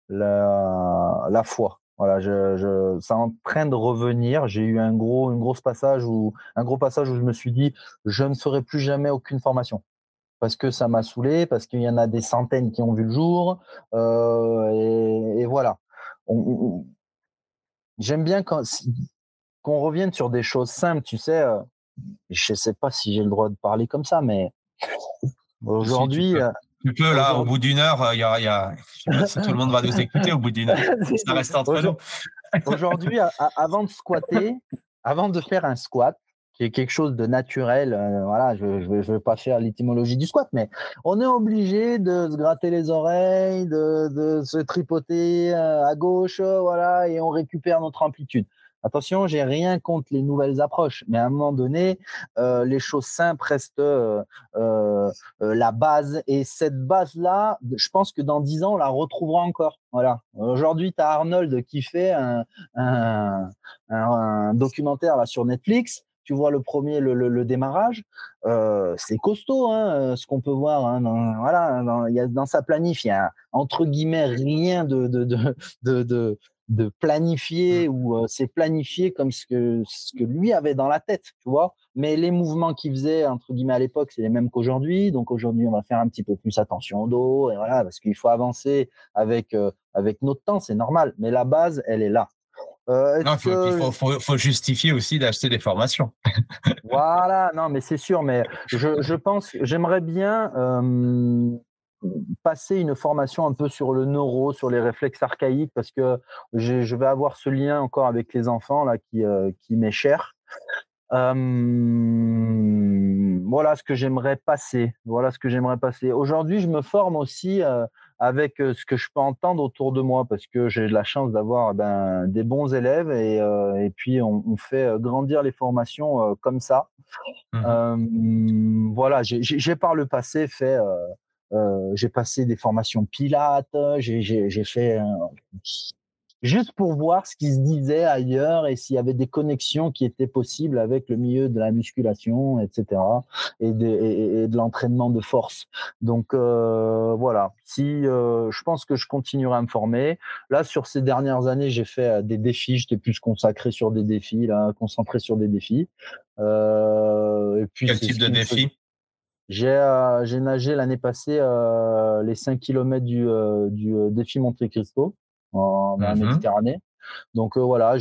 la foi. Voilà, je, je, c'est en train de revenir. J'ai eu un gros, une grosse passage où, un gros passage où je me suis dit, je ne ferai plus jamais aucune formation parce que ça m'a saoulé, parce qu'il y en a des centaines qui ont vu le jour. Euh, et, voilà. J'aime bien qu'on revienne sur des choses simples, tu sais. Euh, je ne sais pas si j'ai le droit de parler comme ça, mais aujourd'hui. Tu, peux, là, au bout d'une heure, il y a, y a je sais pas si tout le monde va nous écouter au bout d'une heure. Ça reste entre nous. Aujourd'hui, avant de squatter, avant de faire un squat, qui est quelque chose de naturel. Euh, voilà, je ne veux pas faire l'étymologie du squat, mais on est obligé de se gratter les oreilles, de, de se tripoter euh, à gauche, euh, voilà, et on récupère notre amplitude. Attention, j'ai rien contre les nouvelles approches, mais à un moment donné, euh, les choses simples restent euh, euh, la base. Et cette base-là, je pense que dans dix ans, on la retrouvera encore. Voilà. Aujourd'hui, tu as Arnold qui fait un, documentaire sur Netflix tu vois le premier, le, démarrage, c'est costaud, hein, ce qu'on peut voir. Hein, dans, voilà, sa planif, il y a entre guillemets rien de, de planifié mmh. ou euh, c'est planifié comme ce que, ce que lui avait dans la tête, tu vois? Mais les mouvements qu'il faisait, entre guillemets, à l'époque, c'est les mêmes qu'aujourd'hui. Donc aujourd'hui, on va faire un petit peu plus attention au dos, et voilà, parce qu'il faut avancer avec, avec notre temps, c'est normal. Mais la base, elle est là. Euh, non, il faut, justifier aussi d'acheter des formations. voilà, non, mais c'est sûr, mais je, je pense, j'aimerais bien passer une formation un peu sur le neuro, sur les réflexes archaïques, parce que je vais avoir ce lien encore avec les enfants là qui, euh, qui m'est cher. voilà ce que j'aimerais passer. Voilà ce que j'aimerais passer. Aujourd'hui, je me forme aussi avec ce que je peux entendre autour de moi, parce que j'ai la chance d'avoir ben, des bons élèves et, et puis on, on, fait grandir les formations comme ça. Mmh voilà, j'ai par le passé fait, j'ai passé des formations pilates, j'ai fait juste pour voir ce qui se disait ailleurs et s'il y avait des connexions qui étaient possibles avec le milieu de la musculation, etc. et de, et, de l'entraînement de force. Donc euh, voilà, si euh, je pense que je continuerai à me former. Là, sur ces dernières années, j'ai fait euh, des défis. J'étais plus consacré sur des défis, là, concentré sur des défis. Euh, et puis, Quel type de défi j'ai euh, nagé l'année passée euh, les 5 km du, du défi Monte Cristo en, mmh Méditerranée. Donc euh, voilà,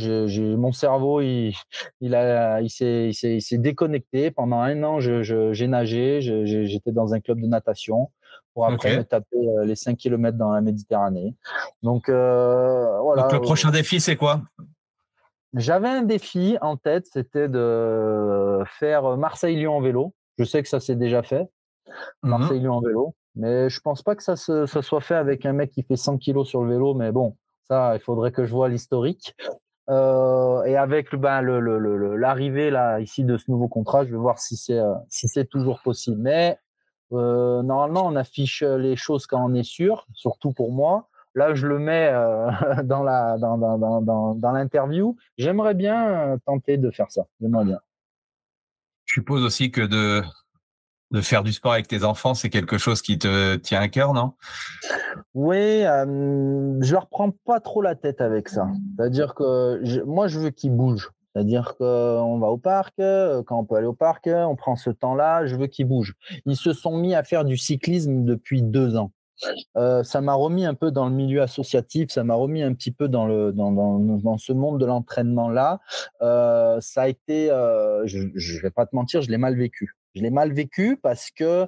mon cerveau, il, il, a, il s'est déconnecté. Pendant un an, j'ai je, nagé, j'étais dans un club de natation pour après me taper euh, les 5 km dans la Méditerranée. Donc euh, voilà. Donc le prochain défi, c'est quoi? J'avais un défi en tête, c'était de faire Marseille-Lyon en vélo. Je sais que ça s'est déjà fait. Mmh Marseille-Lyon en vélo. Mais je pense pas que ça, se, ça soit fait avec un mec qui fait 100 kilos sur le vélo. Mais bon, Ça, il faudrait que je vois l'historique. Euh, et avec ben, l'arrivée là ici de ce nouveau contrat, je vais voir si c'est si c'est toujours possible. Mais normalement, on affiche les choses quand on est sûr, surtout pour moi. Là, je le mets dans la dans, dans, dans, dans l'interview. J'aimerais bien tenter de faire ça. J'aimerais bien. Je suppose aussi que de faire du sport avec tes enfants, c'est quelque chose qui te tient à cœur, non? Oui, je leur prends pas trop la tête avec ça. C'est-à-dire que moi, je veux qu'ils bougent. C'est-à-dire qu'on va au parc, euh, quand on peut aller au parc, on prend ce temps-là, je veux qu'ils bougent. Ils se sont mis à faire du cyclisme depuis deux ans. Euh, ça m'a remis un peu dans le milieu associatif, ça m'a remis un petit peu dans, le, dans, dans, ce monde de l'entraînement-là. Euh, ça a été, euh, je ne vais pas te mentir, je l'ai mal vécu. Je l'ai mal vécu parce que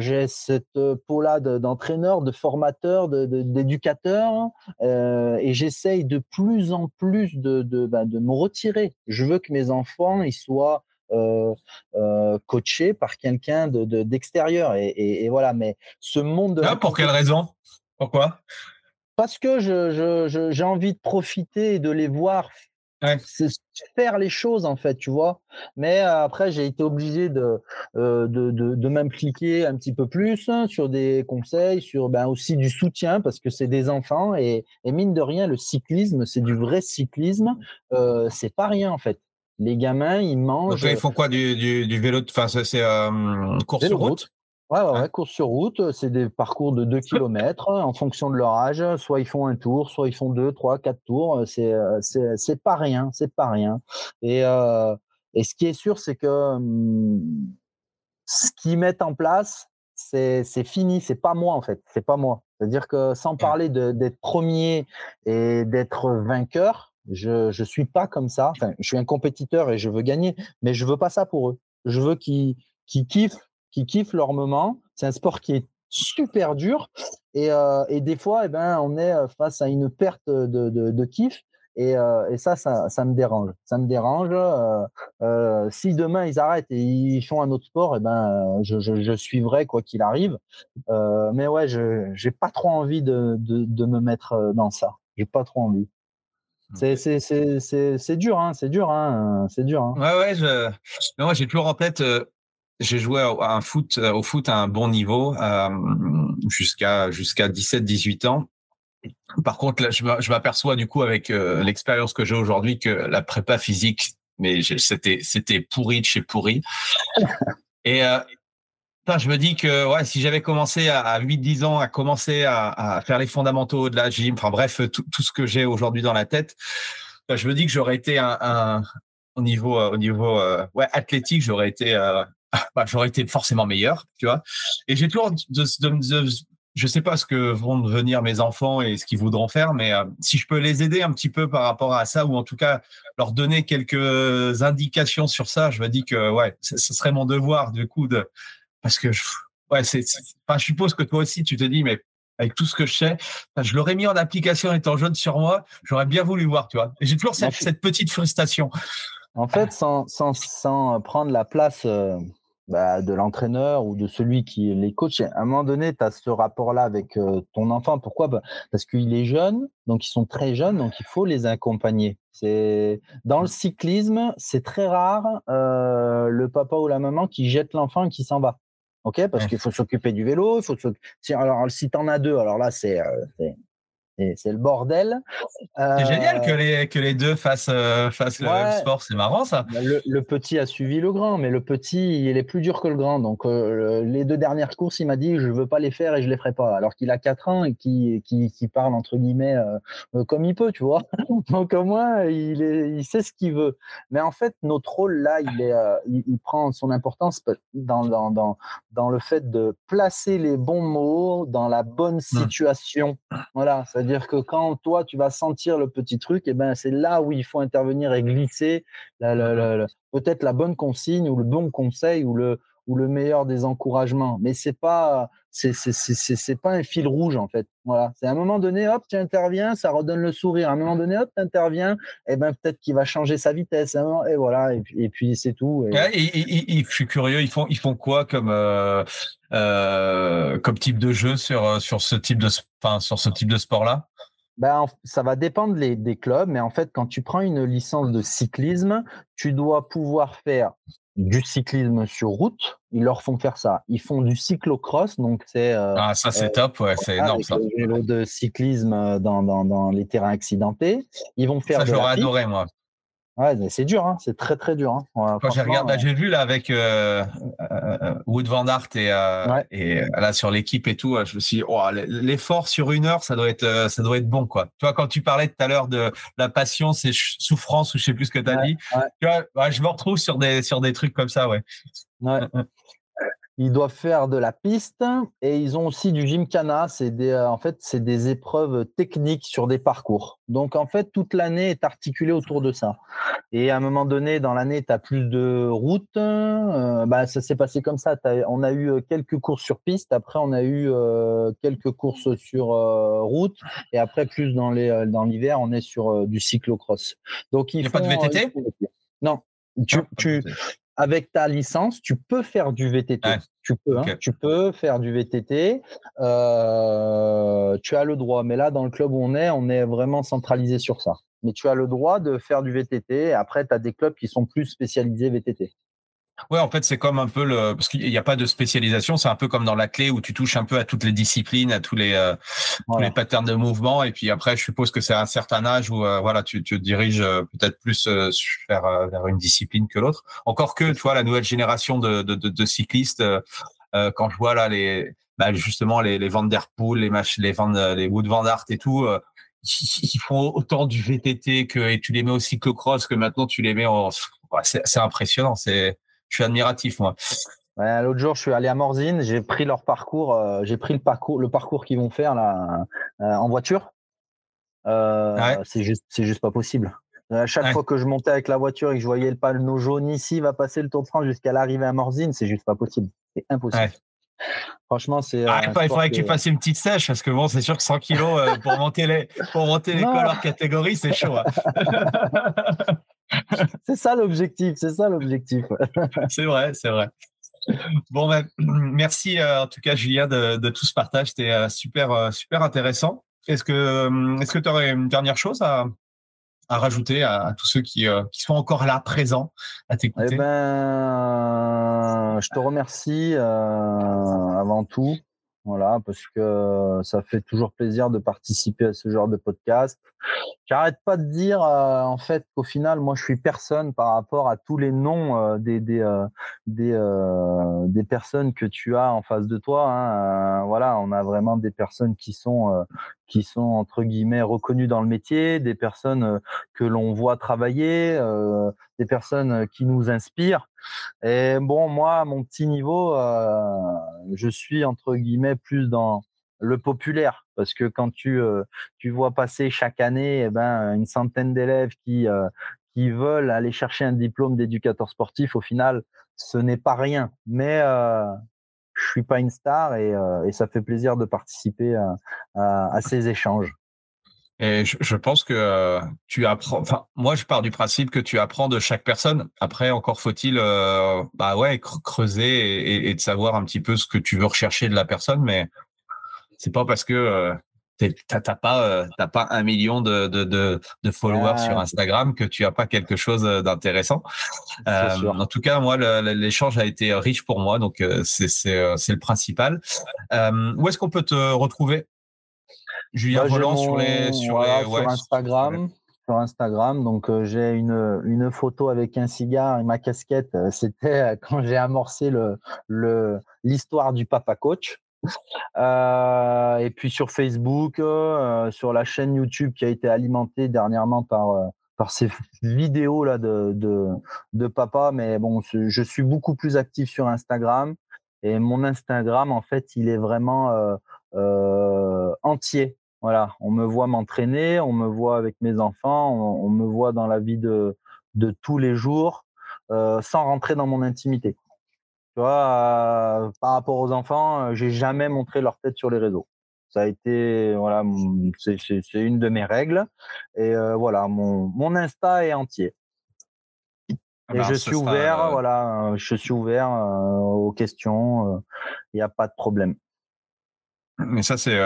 j'ai cette peau-là d'entraîneur, de, formateur, d'éducateur, euh, et j'essaye de plus en plus de, de, bah, de, me retirer. Je veux que mes enfants ils soient euh, euh coachés par quelqu'un d'extérieur. et, et, et, voilà, mais ce monde de... Ah, pour quelle raison? Pourquoi? Parce que j'ai je, je, envie de profiter et de les voir c'est faire les choses en fait, tu vois. Mais euh, après, j'ai été obligé de, euh, de, de, de m'impliquer un petit peu plus hein, sur des conseils, sur ben, aussi du soutien parce que c'est des enfants et, et, mine de rien, le cyclisme, c'est du vrai cyclisme. Euh, c'est pas rien en fait. Les gamins, ils mangent. Donc, ils font quoi du, du, du vélo Enfin, c'est euh, course sur route? Ouais, ouais, course sur route, c'est des parcours de 2 km en fonction de leur âge. Soit ils font un tour, soit ils font deux, trois, quatre tours. C'est, c'est, c'est pas rien, c'est pas rien. Et, euh, et ce qui est sûr, c'est que hum, ce qu'ils mettent en place, c'est, c'est fini. C'est pas moi, en fait. C'est pas moi. C'est-à-dire que sans parler de, d'être premier et d'être vainqueur, je, je suis pas comme ça. Enfin, je suis un compétiteur et je veux gagner, mais je veux pas ça pour eux. Je veux qu'ils, qu'ils kiffent qui kiffent leur moment. C'est un sport qui est super dur et, euh, et des fois, eh ben, on est face à une perte de, de, kiff. Et, euh, et, ça, ça, ça, me dérange. Ça me dérange. Euh, si demain ils arrêtent et ils font un autre sport, eh ben, je, je, suivrai quoi qu'il arrive. Mais ouais, je j'ai pas trop envie de, de, de, me mettre dans ça. J'ai pas trop envie. C'est c'est dur, hein, c'est dur, hein, c'est dur. Hein. Ouais, ouais. Je... moi, j'ai toujours en tête j'ai joué à un foot, euh, au foot à un bon niveau euh, jusqu'à jusqu'à 17-18 ans. Par contre, là, je m'aperçois du coup avec euh, l'expérience que j'ai aujourd'hui que la prépa physique, mais c'était c'était pourri de chez pourri. Et euh, je me dis que ouais, si j'avais commencé à, à 8-10 ans à commencer à, faire les fondamentaux de la gym, enfin bref, tout, ce que j'ai aujourd'hui dans la tête, je me dis que j'aurais été un, au niveau au niveau euh, ouais athlétique, j'aurais été euh, bah, j'aurais été forcément meilleur, tu vois. Et j'ai toujours, de, de, je sais pas ce que vont devenir mes enfants et ce qu'ils voudront faire, mais euh, si je peux les aider un petit peu par rapport à ça, ou en tout cas leur donner quelques indications sur ça, je me dis que ouais, ce serait mon devoir du coup de, parce que je, ouais, c'est, enfin, je suppose que toi aussi tu te dis, mais avec tout ce que je sais, je l'aurais mis en application étant jeune sur moi, j'aurais bien voulu voir, tu vois. Et j'ai toujours cette, cette, petite frustration. En fait, sans, sans, sans prendre la place euh, bah, de l'entraîneur ou de celui qui les coach. À un moment donné, tu as ce rapport-là avec euh, ton enfant. Pourquoi? Bah, Parce qu'il est jeune, donc ils sont très jeunes, donc il faut les accompagner. C'est dans le cyclisme, c'est très rare euh, le papa ou la maman qui jette l'enfant et qui s'en va. Ok, parce qu'il faut s'occuper du vélo. Il faut alors si t'en as deux, alors là c'est euh, c'est le bordel. C'est génial que euh, les, que les deux fassent, euh, fassent le sport, c'est marrant ça. Bah, le, le, petit a suivi le grand, mais le petit, il est plus dur que le grand. Donc euh, les deux dernières courses, il m'a dit je veux pas les faire et je les ferai pas. Alors qu'il a 4 ans et qui, qui, qui parle entre guillemets comme il peut, tu vois. Donc au moins, il, est, il sait ce qu'il veut. Mais en fait, notre rôle là, il, est, il, il, prend son importance dans, dans, dans, dans le fait de placer les bons mots dans la bonne mmh. situation. Voilà, c'est c'est-à-dire que quand toi, tu vas sentir le petit truc, eh ben, c'est là où il faut intervenir et glisser peut-être la bonne consigne ou le bon conseil ou le, ou le meilleur des encouragements. Mais c'est pas, c'est, c'est, c'est, c'est pas un fil rouge, en fait. Voilà. C'est à un moment donné, hop, tu interviens, ça redonne le sourire. À un moment donné, hop, tu interviens, et eh ben, peut-être qu'il va changer sa vitesse. Hein, et voilà. Et puis, et puis c'est tout. Et... je suis curieux, ils font, ils font quoi comme, euh, euh, comme type de jeu sur, sur ce type de, enfin, sur ce type de sport-là? ben, ça va dépendre des clubs, mais en fait, quand tu prends une licence de cyclisme, tu dois pouvoir faire du cyclisme sur route. Ils leur font faire ça. Ils font du cyclocross, donc c'est. Euh, ah, ça c'est top, ouais, c'est énorme ça. vélo de cyclisme dans, dans, dans, les terrains accidentés. Ils vont faire. Ça, j'aurais adoré, moi. Ouais, c'est dur, hein. c'est très très dur. Hein. Quand j'ai regardé, j'ai vu là avec euh, euh, Wood Van Aert et, euh, et là sur l'équipe et tout, je me suis dit, oh, l'effort sur une heure, ça doit être ça doit être bon quoi. Tu vois, quand tu parlais tout à l'heure de la passion, c'est souffrance ou je sais plus ce que tu as dit. Tu vois, je me retrouve sur des sur des trucs comme ça, ouais. Ils doivent faire de la piste et ils ont aussi du gymkhana. C'est des, euh, en fait, c'est des épreuves techniques sur des parcours. Donc, en fait, toute l'année est articulée autour de ça. Et à un moment donné, dans l'année, tu as plus de routes. Euh, bah, ça s'est passé comme ça. On a eu euh, quelques courses sur piste. Après, on a eu quelques courses sur route. Et après, plus dans, les, dans l'hiver, on est sur du cyclocross. Donc, il n'y a pas de VTT? Non. Tu, tu, avec ta licence, tu peux faire du VTT. Tu peux, hein, tu peux faire du VTT. Euh, tu as le droit. Mais là, dans le club où on est, on est vraiment centralisé sur ça. Mais tu as le droit de faire du VTT. Après, tu as des clubs qui sont plus spécialisés VTT. Ouais, en fait, c'est comme un peu le parce qu'il n'y a pas de spécialisation. C'est un peu comme dans la clé où tu touches un peu à toutes les disciplines, à tous les euh, les patterns de mouvement. Et puis après, je suppose que c'est à un certain âge où euh, voilà, tu, tu te diriges euh, peut-être plus vers vers une discipline que l'autre. Encore que, tu vois, la nouvelle génération de de, de, cyclistes, quand je vois là les bah, justement les les Van der Poel, les matchs, les Van les Wood Van Aert et tout. ils font autant du VTT que et tu les mets au cyclocross que maintenant tu les mets en c'est impressionnant c'est je suis admiratif, moi. L'autre jour, je suis allé à Morzine, j'ai pris leur parcours, euh, j'ai pris le parcours, le parcours qu'ils vont faire là euh, en voiture. Euh, c'est juste, c'est juste pas possible. À chaque fois que je montais avec la voiture et que je voyais le panneau jaune ici, va passer le Tour de France jusqu'à l'arrivée à Morzine, c'est juste pas possible. C'est impossible. Franchement, c'est. Ah, il faudrait que... tu fasses une petite sèche parce que bon, c'est sûr que 100 kilos pour monter les pour monter les couleurs catégorie, c'est chaud. Hein. c'est ça l'objectif, c'est ça l'objectif. c'est vrai, c'est vrai. Bon, ben, merci euh, en tout cas, Julien, de, tout ce partage. C'était euh, super, euh, super intéressant. Est-ce que est-ce que tu aurais une dernière chose à, à rajouter à, tous ceux qui, qui, sont encore là, présents, à t'écouter? Eh ben, Je te remercie avant tout. Voilà, parce que ça fait toujours plaisir de participer à ce genre de podcast. J'arrête pas de dire euh, en fait qu'au final, moi, je suis personne par rapport à tous les noms euh, des des euh, des, des, personnes que tu as en face de toi. Hein. voilà, on a vraiment des personnes qui sont qui sont entre guillemets reconnues dans le métier, des personnes que l'on voit travailler, des personnes qui nous inspirent. Et bon, moi, à mon petit niveau, je suis entre guillemets plus dans le populaire parce que quand tu tu vois passer chaque année eh ben une centaine d'élèves qui qui veulent aller chercher un diplôme d'éducateur sportif au final ce n'est pas rien mais je suis pas une star et, euh, ça fait plaisir de participer à, ces échanges. Et je, pense que euh, tu apprends. Enfin, moi, je pars du principe que tu apprends de chaque personne. Après, encore faut-il, euh, bah ouais, creuser et, et, de savoir un petit peu ce que tu veux rechercher de la personne. Mais c'est pas parce que t'as pas euh, t'as pas un million de, de, de, de followers sur Instagram que tu as pas quelque chose d'intéressant. Euh, en tout cas, moi, l'échange a été riche pour moi, donc c'est le principal. Euh, où est-ce qu'on peut te retrouver, Julien Volant sur les sur les sur Instagram. Sur Instagram, donc j'ai une, une photo avec un cigare et ma casquette. C'était quand j'ai amorcé le l'histoire du papa coach. Euh, et puis sur Facebook, euh, sur la chaîne YouTube qui a été alimentée dernièrement par euh, par ces vidéos là de, de, de papa. Mais bon, je suis beaucoup plus actif sur Instagram et mon Instagram en fait, il est vraiment entier. Voilà, on me voit m'entraîner, on me voit avec mes enfants, on, on, me voit dans la vie de de tous les jours, sans rentrer dans mon intimité. Tu vois, euh, par rapport aux enfants, euh, j'ai jamais montré leur tête sur les réseaux. Ça a été, voilà, c'est une de mes règles. Et euh, voilà, mon, mon Insta est entier. Ah et ben, je suis ouvert, voilà, je suis ouvert aux questions. Il n'y a pas de problème. Mais ça, c'est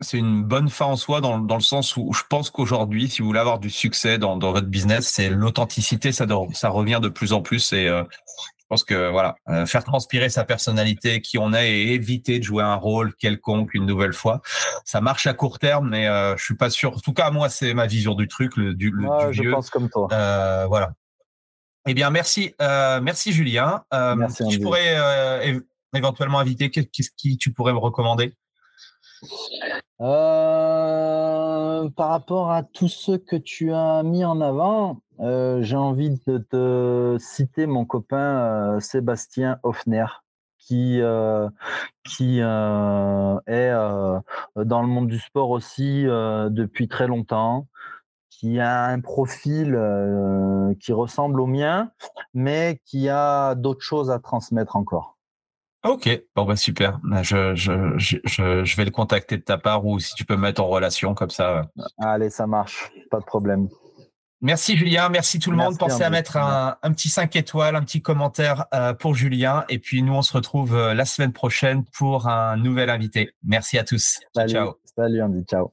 c'est une bonne fin en soi dans, dans le sens où je pense qu'aujourd'hui, si vous voulez avoir du succès dans, dans votre business, c'est l'authenticité, ça, ça revient de plus en plus et euh, je pense que voilà, euh, faire transpirer sa personnalité, qui on est, et éviter de jouer un rôle quelconque une nouvelle fois, ça marche à court terme, mais euh, je suis pas sûr. En tout cas, moi, c'est ma vision du truc, le, du, le, Je pense comme toi. Euh, voilà. Eh bien, merci, euh, merci Julien. Euh, merci, je pourrais euh, éventuellement inviter, qu'est-ce qui tu pourrais me recommander? Euh, par rapport à tous ceux que tu as mis en avant, euh, j'ai envie de te citer mon copain euh, Sébastien Hoffner, qui, qui est dans le monde du sport aussi depuis très longtemps, qui a un profil qui ressemble au mien, mais qui a d'autres choses à transmettre encore. Ok, bon bah super. Bah, je, je, je, je, vais le contacter de ta part ou si tu peux me mettre en relation comme ça. Allez, ça marche, pas de problème. Merci Julien, merci tout le monde. Pensez à mettre un, un, petit 5 étoiles, un petit commentaire euh, pour Julien. Et puis nous, on se retrouve euh, la semaine prochaine pour un nouvel invité. Merci à tous. Salut, ciao. Salut Andy, ciao.